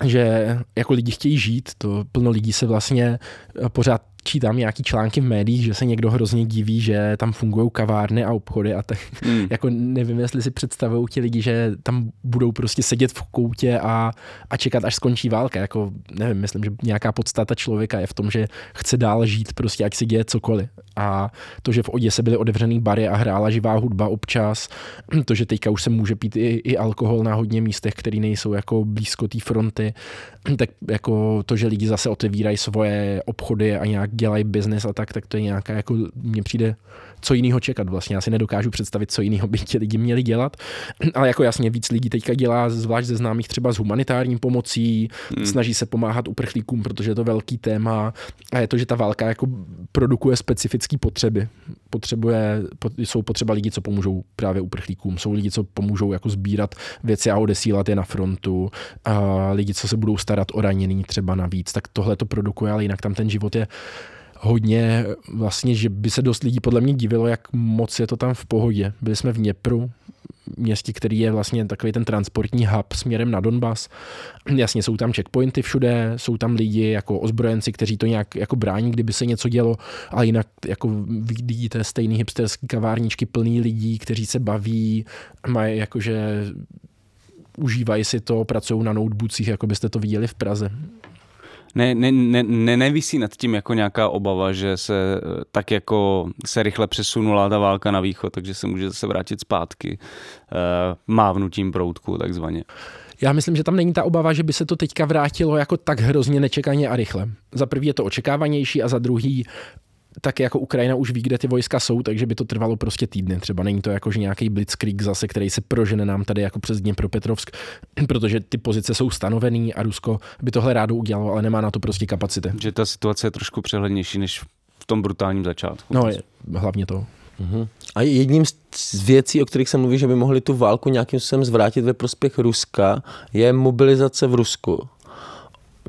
že jako lidi chtějí žít, to plno lidí se vlastně pořád čítám nějaký články v médiích, že se někdo hrozně diví, že tam fungují kavárny a obchody a tak mm. jako nevím, jestli si představují ti lidi, že tam budou prostě sedět v koutě a, a čekat, až skončí válka. Jako nevím, myslím, že nějaká podstata člověka je v tom, že chce dál žít prostě, ať si děje cokoliv. A to, že v Oděse byly otevřený bary a hrála živá hudba občas, to, že teďka už se může pít i, i alkohol na hodně místech, které nejsou jako blízko té fronty, tak jako to, že lidi zase otevírají svoje obchody a nějak dělají biznis a tak, tak to je nějaká, jako mně přijde co jiného čekat vlastně. Já si nedokážu představit, co jiného by ti lidi měli dělat, ale jako jasně víc lidí teďka dělá, zvlášť ze známých třeba s humanitární pomocí, hmm. snaží se pomáhat uprchlíkům, protože je to velký téma a je to, že ta válka jako produkuje specifické potřeby. Potřebuje, jsou potřeba lidí, co pomůžou právě uprchlíkům, jsou lidi, co pomůžou jako sbírat věci a odesílat je na frontu, a lidi, co se budou starat o raněný třeba navíc, tak tohle to produkuje, ale jinak tam ten život je hodně vlastně, že by se dost lidí podle mě divilo, jak moc je to tam v pohodě. Byli jsme v Něpru, městě, který je vlastně takový ten transportní hub směrem na Donbas. Jasně jsou tam checkpointy všude, jsou tam lidi jako ozbrojenci, kteří to nějak jako brání, kdyby se něco dělo, ale jinak jako vidíte stejný hipsterský kavárničky plný lidí, kteří se baví, mají jakože užívají si to, pracují na notebookích, jako byste to viděli v Praze ne, ne, ne, ne, nevisí nad tím jako nějaká obava, že se tak jako se rychle přesunula ta válka na východ, takže se může zase vrátit zpátky uh, mávnutím proutku takzvaně. Já myslím, že tam není ta obava, že by se to teďka vrátilo jako tak hrozně nečekaně a rychle. Za prvý je to očekávanější a za druhý tak jako Ukrajina už ví, kde ty vojska jsou, takže by to trvalo prostě týdny. Třeba není to jako, že nějaký blitzkrieg zase, který se prožene nám tady jako přes Dněpropetrovsk, protože ty pozice jsou stanovený a Rusko by tohle rádo udělalo, ale nemá na to prostě kapacity. Že ta situace je trošku přehlednější než v tom brutálním začátku. No, je, hlavně to. Uh-huh. A jedním z věcí, o kterých se mluví, že by mohli tu válku nějakým způsobem zvrátit ve prospěch Ruska, je mobilizace v Rusku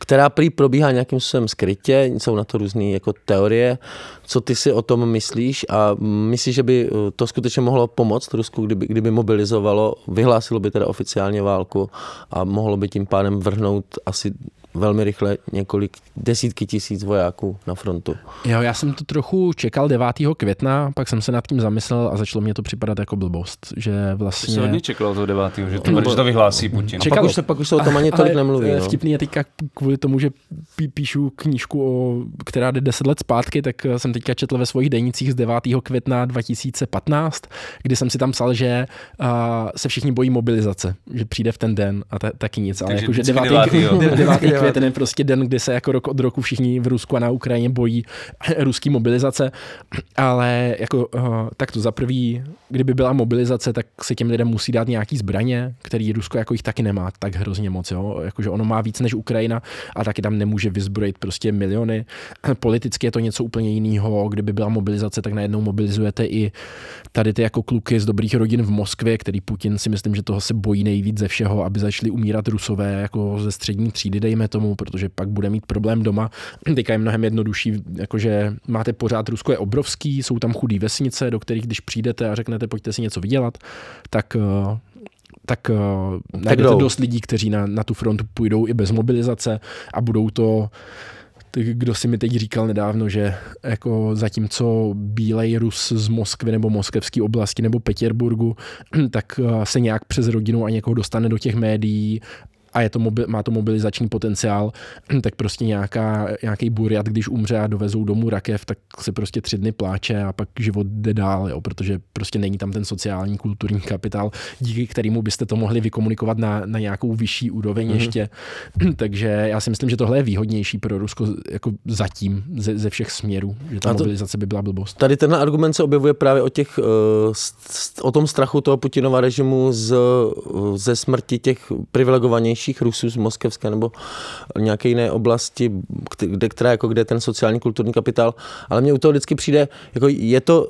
která prý probíhá nějakým způsobem skrytě, jsou na to různé jako teorie. Co ty si o tom myslíš a myslíš, že by eh, to skutečně mohlo pomoct Rusku, kdyby, kdyby mobilizovalo, vyhlásilo by teda oficiálně válku a mohlo by tím pádem vrhnout asi velmi rychle několik desítky tisíc vojáků na frontu. Jo, já jsem to trochu čekal 9. května, pak jsem se nad tím zamyslel a začalo mě to připadat jako blbost, že vlastně... Jsi hodně čekal toho 9. že to, no, že to vyhlásí Putin. Čekalo. Pak už, se, pak už se o tom ani tolik nemluví. No. Vtipný je teďka kvůli tomu, že píšu knížku, o, která jde 10 let zpátky, tak jsem teďka četl ve svých denicích z 9. května 2015, kdy jsem si tam psal, že uh, se všichni bojí mobilizace, že přijde v ten den a ta, taky nic. Ale jako, že 9. 9. 9 květen je prostě den, kdy se jako rok od roku všichni v Rusku a na Ukrajině bojí ruský mobilizace, ale jako uh, tak to za prvý, kdyby byla mobilizace, tak se těm lidem musí dát nějaký zbraně, který Rusko jako jich taky nemá tak hrozně moc, jo? Jakože ono má víc než Ukrajina a taky tam nemůže vyzbrojit prostě miliony. Politicky je to něco úplně jiného, kdyby byla mobilizace, tak najednou mobilizujete i tady ty jako kluky z dobrých rodin v Moskvě, který Putin si myslím, že toho se bojí nejvíc ze všeho, aby začali umírat Rusové jako ze střední třídy, dejme tomu, protože pak bude mít problém doma. Teďka je mnohem jednodušší, jakože máte pořád, Rusko je obrovský, jsou tam chudé vesnice, do kterých když přijdete a řeknete, pojďte si něco vydělat, tak eh, tak uh, najdete dost lidí, kteří na, na tu frontu půjdou i bez mobilizace a budou to tak kdo si mi teď říkal nedávno, že jako zatímco bílej Rus z Moskvy nebo moskevské oblasti nebo Petěrburgu, tak eh, se nějak přes rodinu a někoho dostane do těch médií a je to mobil, má to mobilizační potenciál, tak prostě nějaká, nějaký burjat, když umře a dovezou domů rakev, tak se prostě tři dny pláče a pak život jde dál, jo, protože prostě není tam ten sociální kulturní kapitál, díky kterému byste to mohli vykomunikovat na, na nějakou vyšší úroveň mm-hmm. ještě. Takže já si myslím, že tohle je výhodnější pro Rusko jako zatím ze, ze všech směrů, že ta to, mobilizace by byla blbost. Tady ten argument se objevuje právě o, těch, eh, o tom strachu toho Putinova režimu z, ze smrti těch privilegovanějších největších Rusů z Moskevska nebo nějaké jiné oblasti, kde, která, jako, kde ten sociální kulturní kapitál. Ale mně u toho vždycky přijde, jako je, to,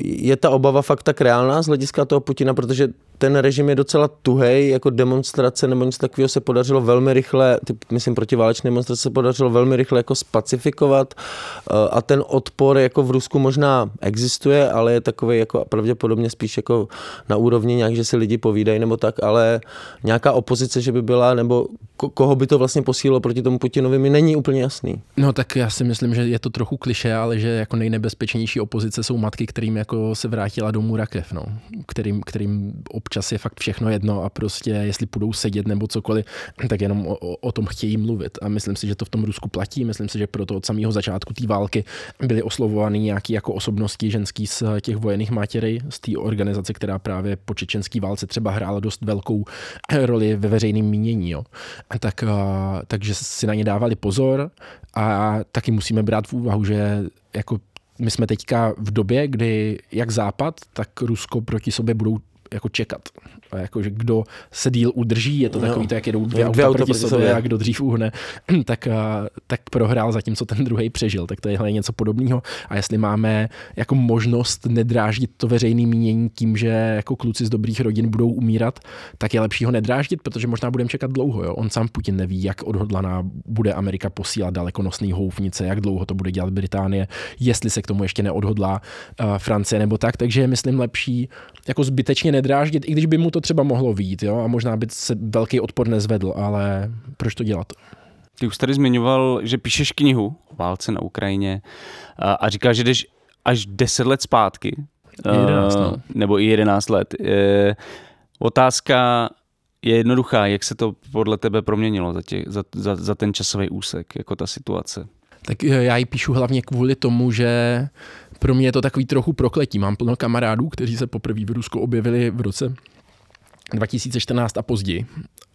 je ta obava fakt tak reálná z hlediska toho Putina, protože ten režim je docela tuhej, jako demonstrace nebo něco takového se podařilo velmi rychle, ty, myslím protiválečné demonstrace se podařilo velmi rychle jako spacifikovat eh, a ten odpor jako v Rusku možná existuje, ale je takový jako pravděpodobně spíš jako na úrovni nějak, že si lidi povídají nebo tak, ale nějaká opozice, že by byla, nebo koho by to vlastně posílilo proti tomu Putinovi, mi není úplně jasný. No tak já si myslím, že je to trochu kliše, ale že jako nejnebezpečnější opozice jsou matky, kterým jako se vrátila domů rakev, no, kterým, kterým občas je fakt všechno jedno a prostě jestli půjdou sedět nebo cokoliv, tak jenom o, o, o tom chtějí mluvit. A myslím si, že to v tom Rusku platí. Myslím si, že proto od samého začátku té války byly oslovovány nějaké jako osobnosti ženský z těch vojených matěry, z té organizace, která právě po čečenské válce třeba hrála dost velkou roli ve veřejném mínění. Jo. Tak, takže si na ně dávali pozor a taky musíme brát v úvahu, že jako my jsme teďka v době, kdy jak Západ, tak Rusko proti sobě budou jako čekat. A jako, že kdo se díl udrží, je to takový, no. to, jak jedou dvě, dvě auta, proti sobě, sobě a kdo dřív uhne, tak, tak prohrál zatímco ten druhý přežil. Tak to je něco podobného. A jestli máme jako možnost nedráždit to veřejné mínění tím, že jako kluci z dobrých rodin budou umírat, tak je lepší ho nedráždit, protože možná budeme čekat dlouho. Jo? On sám Putin neví, jak odhodlaná bude Amerika posílat dalekonosný houfnice, jak dlouho to bude dělat Británie, jestli se k tomu ještě neodhodlá uh, Francie nebo tak. Takže je, myslím, lepší jako zbytečně nedráždit, i když by mu to třeba mohlo vít, jo, a možná by se velký odpor nezvedl, ale proč to dělat? Ty už tady zmiňoval, že píšeš knihu o válce na Ukrajině a, a říkáš, že jdeš až 10 let zpátky. 11, no. Nebo i 11 let. Je, otázka je jednoduchá. Jak se to podle tebe proměnilo za, tě, za, za, za ten časový úsek, jako ta situace? Tak já ji píšu hlavně kvůli tomu, že pro mě je to takový trochu prokletí. Mám plno kamarádů, kteří se poprvé v Rusku objevili v roce 2014 a později.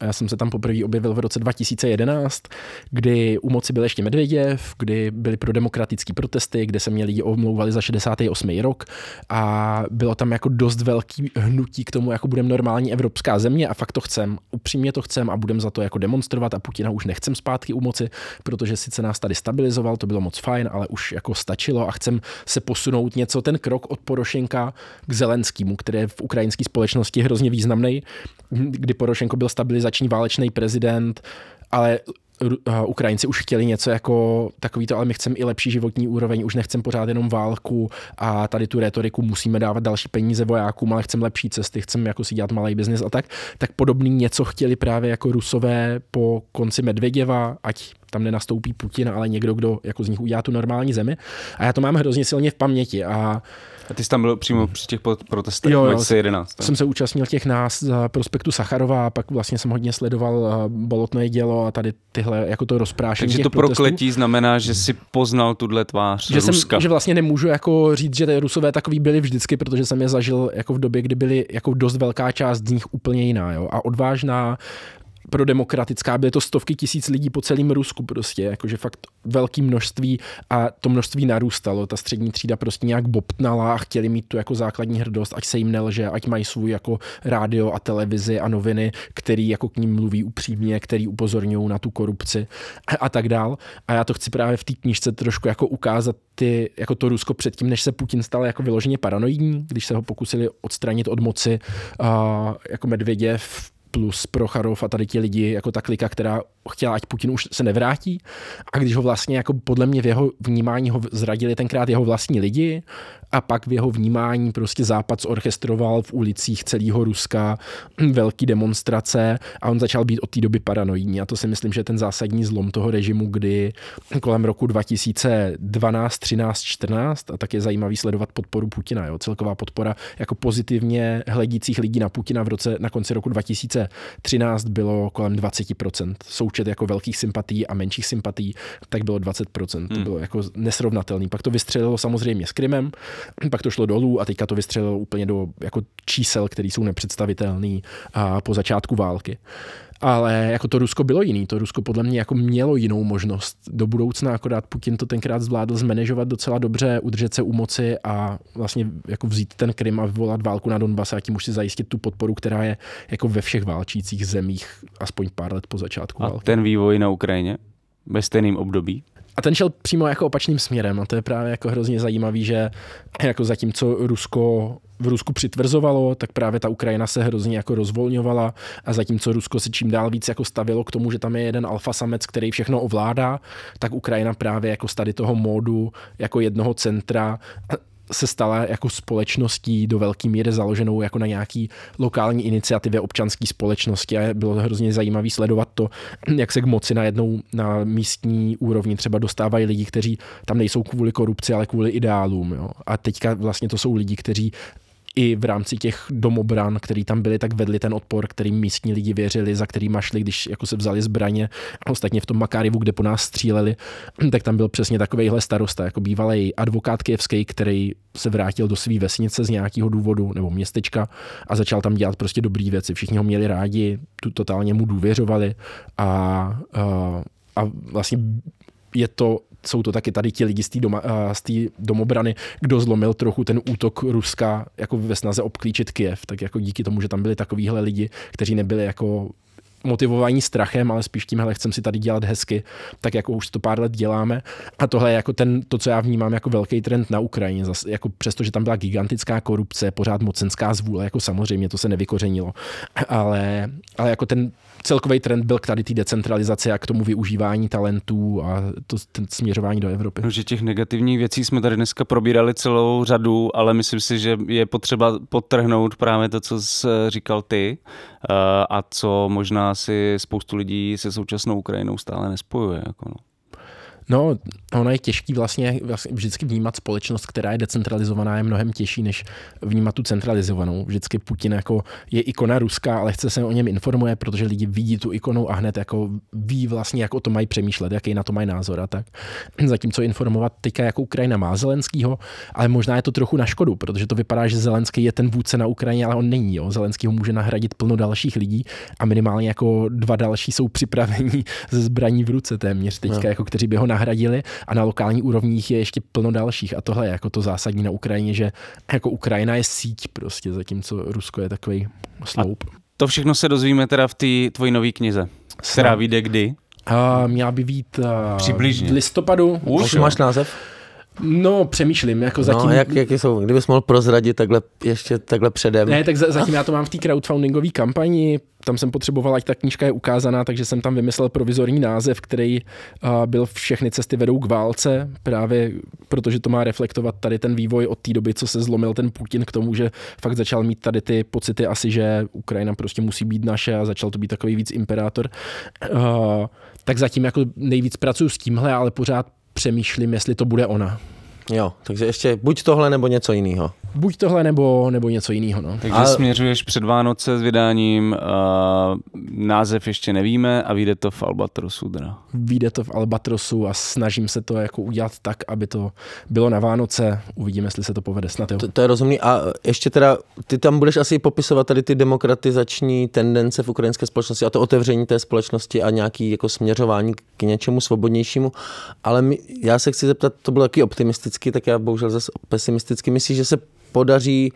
Já jsem se tam poprvé objevil v roce 2011, kdy u moci byl ještě Medvěděv, kdy byly pro demokratické protesty, kde se mě lidi omlouvali za 68. rok a bylo tam jako dost velký hnutí k tomu, jako budeme normální evropská země a fakt to chcem. Upřímně to chcem a budem za to jako demonstrovat a Putina už nechcem zpátky u moci, protože sice nás tady stabilizoval, to bylo moc fajn, ale už jako stačilo a chcem se posunout něco ten krok od Porošenka k Zelenskému, který je v ukrajinské společnosti hrozně významný, kdy Porošenko byl stabilizační válečný prezident, ale Ukrajinci už chtěli něco jako takový to, ale my chceme i lepší životní úroveň, už nechcem pořád jenom válku a tady tu retoriku musíme dávat další peníze vojákům, ale chceme lepší cesty, chceme jako si dělat malý biznis a tak, tak podobný něco chtěli právě jako Rusové po konci Medvěděva, ať tam nenastoupí Putin, ale někdo, kdo jako z nich udělá tu normální zemi. A já to mám hrozně silně v paměti a a ty jsi tam byl přímo při těch protestech jo, 2011. Jsem se účastnil těch nás za prospektu Sacharova a pak vlastně jsem hodně sledoval bolotné dělo a tady tyhle, jako to rozprášení Takže to protestů. prokletí znamená, že si poznal tuhle tvář že Ruska. Jsem, že vlastně nemůžu jako říct, že Rusové takový byli vždycky, protože jsem je zažil jako v době, kdy byli jako dost velká část z nich úplně jiná. Jo? A odvážná, pro demokratická, byly to stovky tisíc lidí po celém Rusku prostě, jakože fakt velké množství a to množství narůstalo, ta střední třída prostě nějak bobtnala a chtěli mít tu jako základní hrdost, ať se jim nelže, ať mají svůj jako rádio a televizi a noviny, který jako k ním mluví upřímně, který upozorňují na tu korupci a, a tak dál. A já to chci právě v té knižce trošku jako ukázat ty, jako to Rusko předtím, než se Putin stal jako vyloženě paranoidní, když se ho pokusili odstranit od moci uh, jako Medvěděv plus Procharov a tady ti lidi, jako ta klika, která chtěla, ať Putin už se nevrátí. A když ho vlastně, jako podle mě v jeho vnímání ho zradili tenkrát jeho vlastní lidi a pak v jeho vnímání prostě Západ zorchestroval v ulicích celého Ruska velký demonstrace a on začal být od té doby paranoidní. A to si myslím, že je ten zásadní zlom toho režimu, kdy kolem roku 2012, 13, 14 a tak je zajímavý sledovat podporu Putina. Jo? Celková podpora jako pozitivně hledících lidí na Putina v roce na konci roku 2013 bylo kolem 20%. Součet jako velkých sympatí a menších sympatí, tak bylo 20%. Hmm. To bylo jako nesrovnatelný. Pak to vystřelilo samozřejmě s Krymem, pak to šlo dolů a teďka to vystřelilo úplně do jako čísel, které jsou nepředstavitelné po začátku války. Ale jako to Rusko bylo jiný. To Rusko podle mě jako mělo jinou možnost do budoucna, akorát Putin to tenkrát zvládl zmanežovat docela dobře, udržet se u moci a vlastně jako vzít ten Krym a vyvolat válku na Donbas a tím už si zajistit tu podporu, která je jako ve všech válčících zemích aspoň pár let po začátku a války. ten vývoj na Ukrajině ve stejném období? A ten šel přímo jako opačným směrem a to je právě jako hrozně zajímavý, že jako zatímco Rusko v Rusku přitvrzovalo, tak právě ta Ukrajina se hrozně jako rozvolňovala a zatímco Rusko se čím dál víc jako stavilo k tomu, že tam je jeden alfasamec, který všechno ovládá, tak Ukrajina právě jako z tady toho módu jako jednoho centra se stala jako společností do velké míry založenou jako na nějaký lokální iniciativě občanské společnosti a bylo hrozně zajímavé sledovat to, jak se k moci najednou na místní úrovni třeba dostávají lidi, kteří tam nejsou kvůli korupci, ale kvůli ideálům. Jo. A teďka vlastně to jsou lidi, kteří i v rámci těch domobran, který tam byli, tak vedli ten odpor, kterým místní lidi věřili, za kterým šli, když jako se vzali zbraně. A ostatně v tom Makárivu, kde po nás stříleli, tak tam byl přesně takovýhle starosta, jako bývalý advokát Kijevský, který se vrátil do své vesnice z nějakého důvodu nebo městečka a začal tam dělat prostě dobré věci. Všichni ho měli rádi, tu totálně mu důvěřovali a, a, a vlastně je to jsou to taky tady ti lidi z té doma, domobrany, kdo zlomil trochu ten útok Ruska jako ve snaze obklíčit Kiev. Tak jako díky tomu, že tam byli takovýhle lidi, kteří nebyli jako motivování strachem, ale spíš tím, hele, chcem si tady dělat hezky, tak jako už to pár let děláme. A tohle je jako ten, to, co já vnímám jako velký trend na Ukrajině. Zas, jako přesto, že tam byla gigantická korupce, pořád mocenská zvůle, jako samozřejmě to se nevykořenilo. Ale, ale jako ten celkový trend byl k tady té decentralizaci a k tomu využívání talentů a to, ten směřování do Evropy. No, že těch negativních věcí jsme tady dneska probírali celou řadu, ale myslím si, že je potřeba podtrhnout právě to, co jsi říkal ty eh, a co možná si spoustu lidí se současnou Ukrajinou stále nespojuje. Jako no. No, ono je těžký vlastně, vlastně vždycky vnímat společnost, která je decentralizovaná, je mnohem těžší, než vnímat tu centralizovanou. Vždycky Putin jako je ikona ruská, ale chce se o něm informuje, protože lidi vidí tu ikonu a hned jako ví vlastně, jak o to mají přemýšlet, jaký na to mají názor a tak. Zatímco informovat teďka jako Ukrajina má Zelenskýho, ale možná je to trochu na škodu, protože to vypadá, že Zelenský je ten vůdce na Ukrajině, ale on není. Jo. Zelenský ho může nahradit plno dalších lidí a minimálně jako dva další jsou připraveni ze zbraní v ruce téměř teďka, no. jako kteří by ho nahradili a na lokální úrovních je ještě plno dalších a tohle je jako to zásadní na Ukrajině, že jako Ukrajina je síť prostě, zatímco Rusko je takový sloup. A to všechno se dozvíme teda v té tvojí nové knize, která vyjde kdy? A měla by být Přibližně. v listopadu. Už, máš název? No, přemýšlím, jako no, zatím... No, jak, jak jsou, kdybys mohl prozradit takhle, ještě takhle předem. Ne, tak zatím já to mám v té crowdfundingové kampani, tam jsem potřeboval, ať ta knížka je ukázaná, takže jsem tam vymyslel provizorní název, který uh, byl Všechny cesty vedou k válce, právě protože to má reflektovat tady ten vývoj od té doby, co se zlomil ten Putin k tomu, že fakt začal mít tady ty pocity asi, že Ukrajina prostě musí být naše a začal to být takový víc imperátor. Uh, tak zatím jako nejvíc pracuji s tímhle, ale pořád přemýšlím, jestli to bude ona. Jo, takže ještě buď tohle nebo něco jiného. Buď tohle nebo, nebo něco jiného. No. Takže a... směřuješ před Vánoce s vydáním, uh, název ještě nevíme a vyjde to v Albatrosu. Teda. Vyjde to v Albatrosu a snažím se to jako udělat tak, aby to bylo na Vánoce. Uvidíme, jestli se to povede snad. Jo. To, to je rozumný. A ještě teda, ty tam budeš asi popisovat tady ty demokratizační tendence v ukrajinské společnosti a to otevření té společnosti a nějaký jako směřování k něčemu svobodnějšímu. Ale my, já se chci zeptat, to bylo taky optimistický, tak já bohužel zase pesimisticky. Myslíš, že se podaří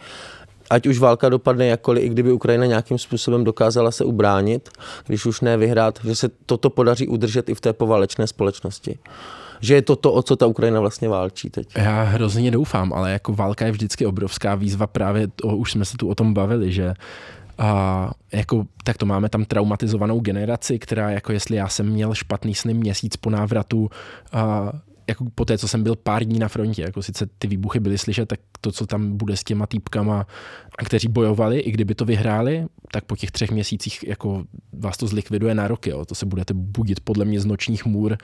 ať už válka dopadne jakkoliv, i kdyby Ukrajina nějakým způsobem dokázala se ubránit, když už ne vyhrát, že se toto podaří udržet i v té poválečné společnosti. Že je to to, o co ta Ukrajina vlastně válčí teď. Já hrozně doufám, ale jako válka je vždycky obrovská výzva, právě to, už jsme se tu o tom bavili, že a jako, tak to máme tam traumatizovanou generaci, která jako jestli já jsem měl špatný sny měsíc po návratu a jako po té, co jsem byl pár dní na frontě, jako sice ty výbuchy byly slyšet, tak to, co tam bude s těma týpkama, kteří bojovali, i kdyby to vyhráli, tak po těch třech měsících jako vás to zlikviduje na roky. Jo. To se budete budit podle mě z nočních můr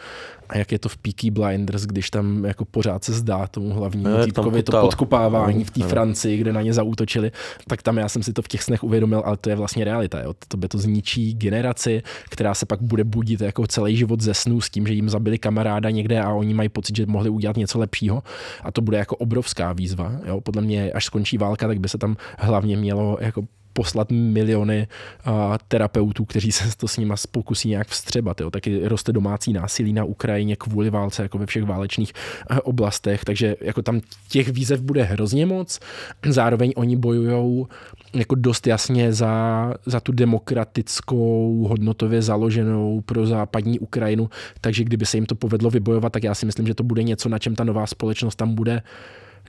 a jak je to v Peaky Blinders, když tam jako pořád se zdá tomu hlavnímu týpkovi to podkopávání v té Francii, kde na ně zautočili, tak tam já jsem si to v těch snech uvědomil, ale to je vlastně realita. Jo. To by to zničí generaci, která se pak bude budit jako celý život ze snů s tím, že jim zabili kamaráda někde a oni mají pocit, že mohli udělat něco lepšího a to bude jako obrovská výzva. Jo. Podle mě, až skončí válka, tak by se tam hlavně mělo jako poslat miliony a, terapeutů, kteří se to s nima pokusí nějak vstřebat. Jo. Taky roste domácí násilí na Ukrajině kvůli válce, jako ve všech válečných oblastech, takže jako tam těch výzev bude hrozně moc. Zároveň oni bojují jako dost jasně za, za tu demokratickou, hodnotově založenou pro západní Ukrajinu, takže kdyby se jim to povedlo vybojovat, tak já si myslím, že to bude něco, na čem ta nová společnost tam bude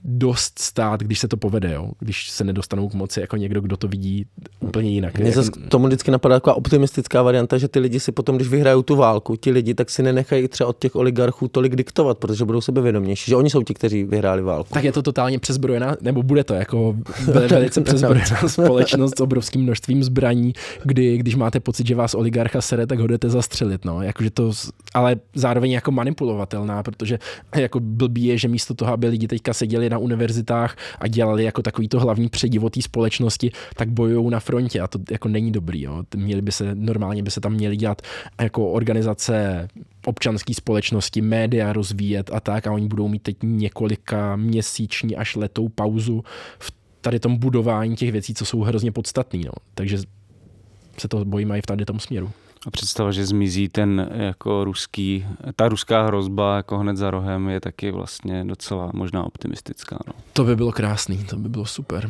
dost stát, když se to povede, jo? když se nedostanou k moci jako někdo, kdo to vidí úplně jinak. Mně zase tomu vždycky napadá taková optimistická varianta, že ty lidi si potom, když vyhrajou tu válku, ti lidi tak si nenechají třeba od těch oligarchů tolik diktovat, protože budou sebevědomější, že oni jsou ti, kteří vyhráli válku. Tak je to totálně přezbrojená, nebo bude to jako velice přezbrojená společnost s obrovským množstvím zbraní, kdy když máte pocit, že vás oligarcha sere, tak ho jdete zastřelit. No. Jakože to, ale zároveň jako manipulovatelná, protože jako blbý je, že místo toho, aby lidi teďka seděli na univerzitách a dělali jako takový to hlavní předivo té společnosti, tak bojují na frontě a to jako není dobrý. Jo. Měli by se, normálně by se tam měli dělat jako organizace občanské společnosti, média rozvíjet a tak a oni budou mít teď několika měsíční až letou pauzu v tady tom budování těch věcí, co jsou hrozně podstatné. No. Takže se to bojí mají v tady tom směru. A představa, že zmizí ten jako ruský, ta ruská hrozba jako hned za rohem je taky vlastně docela možná optimistická. No. To by bylo krásný, to by bylo super.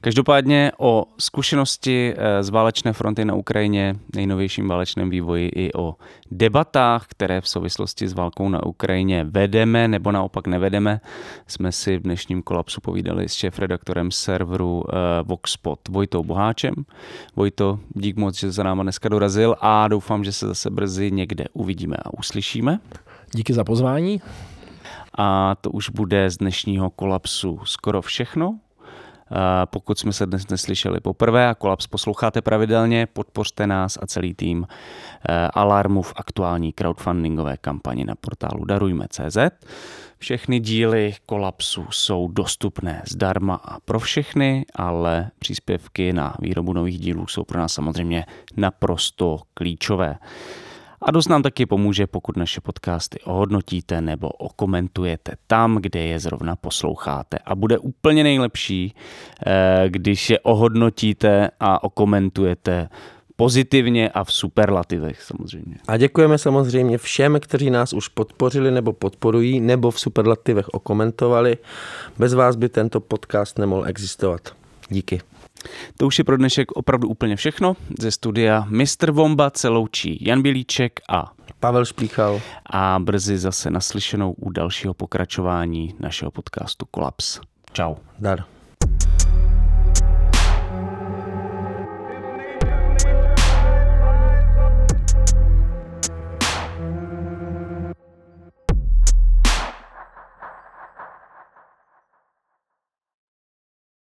Každopádně o zkušenosti eh, z válečné fronty na Ukrajině, nejnovějším válečném vývoji i o debatách, které v souvislosti s válkou na Ukrajině vedeme nebo naopak nevedeme, jsme si v dnešním kolapsu povídali s šéf-redaktorem serveru eh, Voxpot Vojtou Boháčem. Vojto, dík moc, že za náma dneska dorazil a doufám, že se zase brzy někde uvidíme a uslyšíme. Díky za pozvání. A to už bude z dnešního kolapsu skoro všechno. Pokud jsme se dnes neslyšeli poprvé a Kolaps posloucháte pravidelně, podpořte nás a celý tým Alarmu v aktuální crowdfundingové kampani na portálu darujme.cz. Všechny díly kolapsu jsou dostupné zdarma a pro všechny, ale příspěvky na výrobu nových dílů jsou pro nás samozřejmě naprosto klíčové. A dost nám taky pomůže, pokud naše podcasty ohodnotíte nebo okomentujete tam, kde je zrovna posloucháte. A bude úplně nejlepší, eh, když je ohodnotíte a okomentujete pozitivně a v superlativech samozřejmě. A děkujeme samozřejmě všem, kteří nás už podpořili nebo podporují, nebo v superlativech okomentovali. Bez vás by tento podcast nemohl existovat. Díky. To už je pro dnešek opravdu úplně všechno. Ze studia Mr. Vomba se loučí Jan Bilíček a Pavel Šplíchal. A brzy zase naslyšenou u dalšího pokračování našeho podcastu Kolaps. Čau. Dar.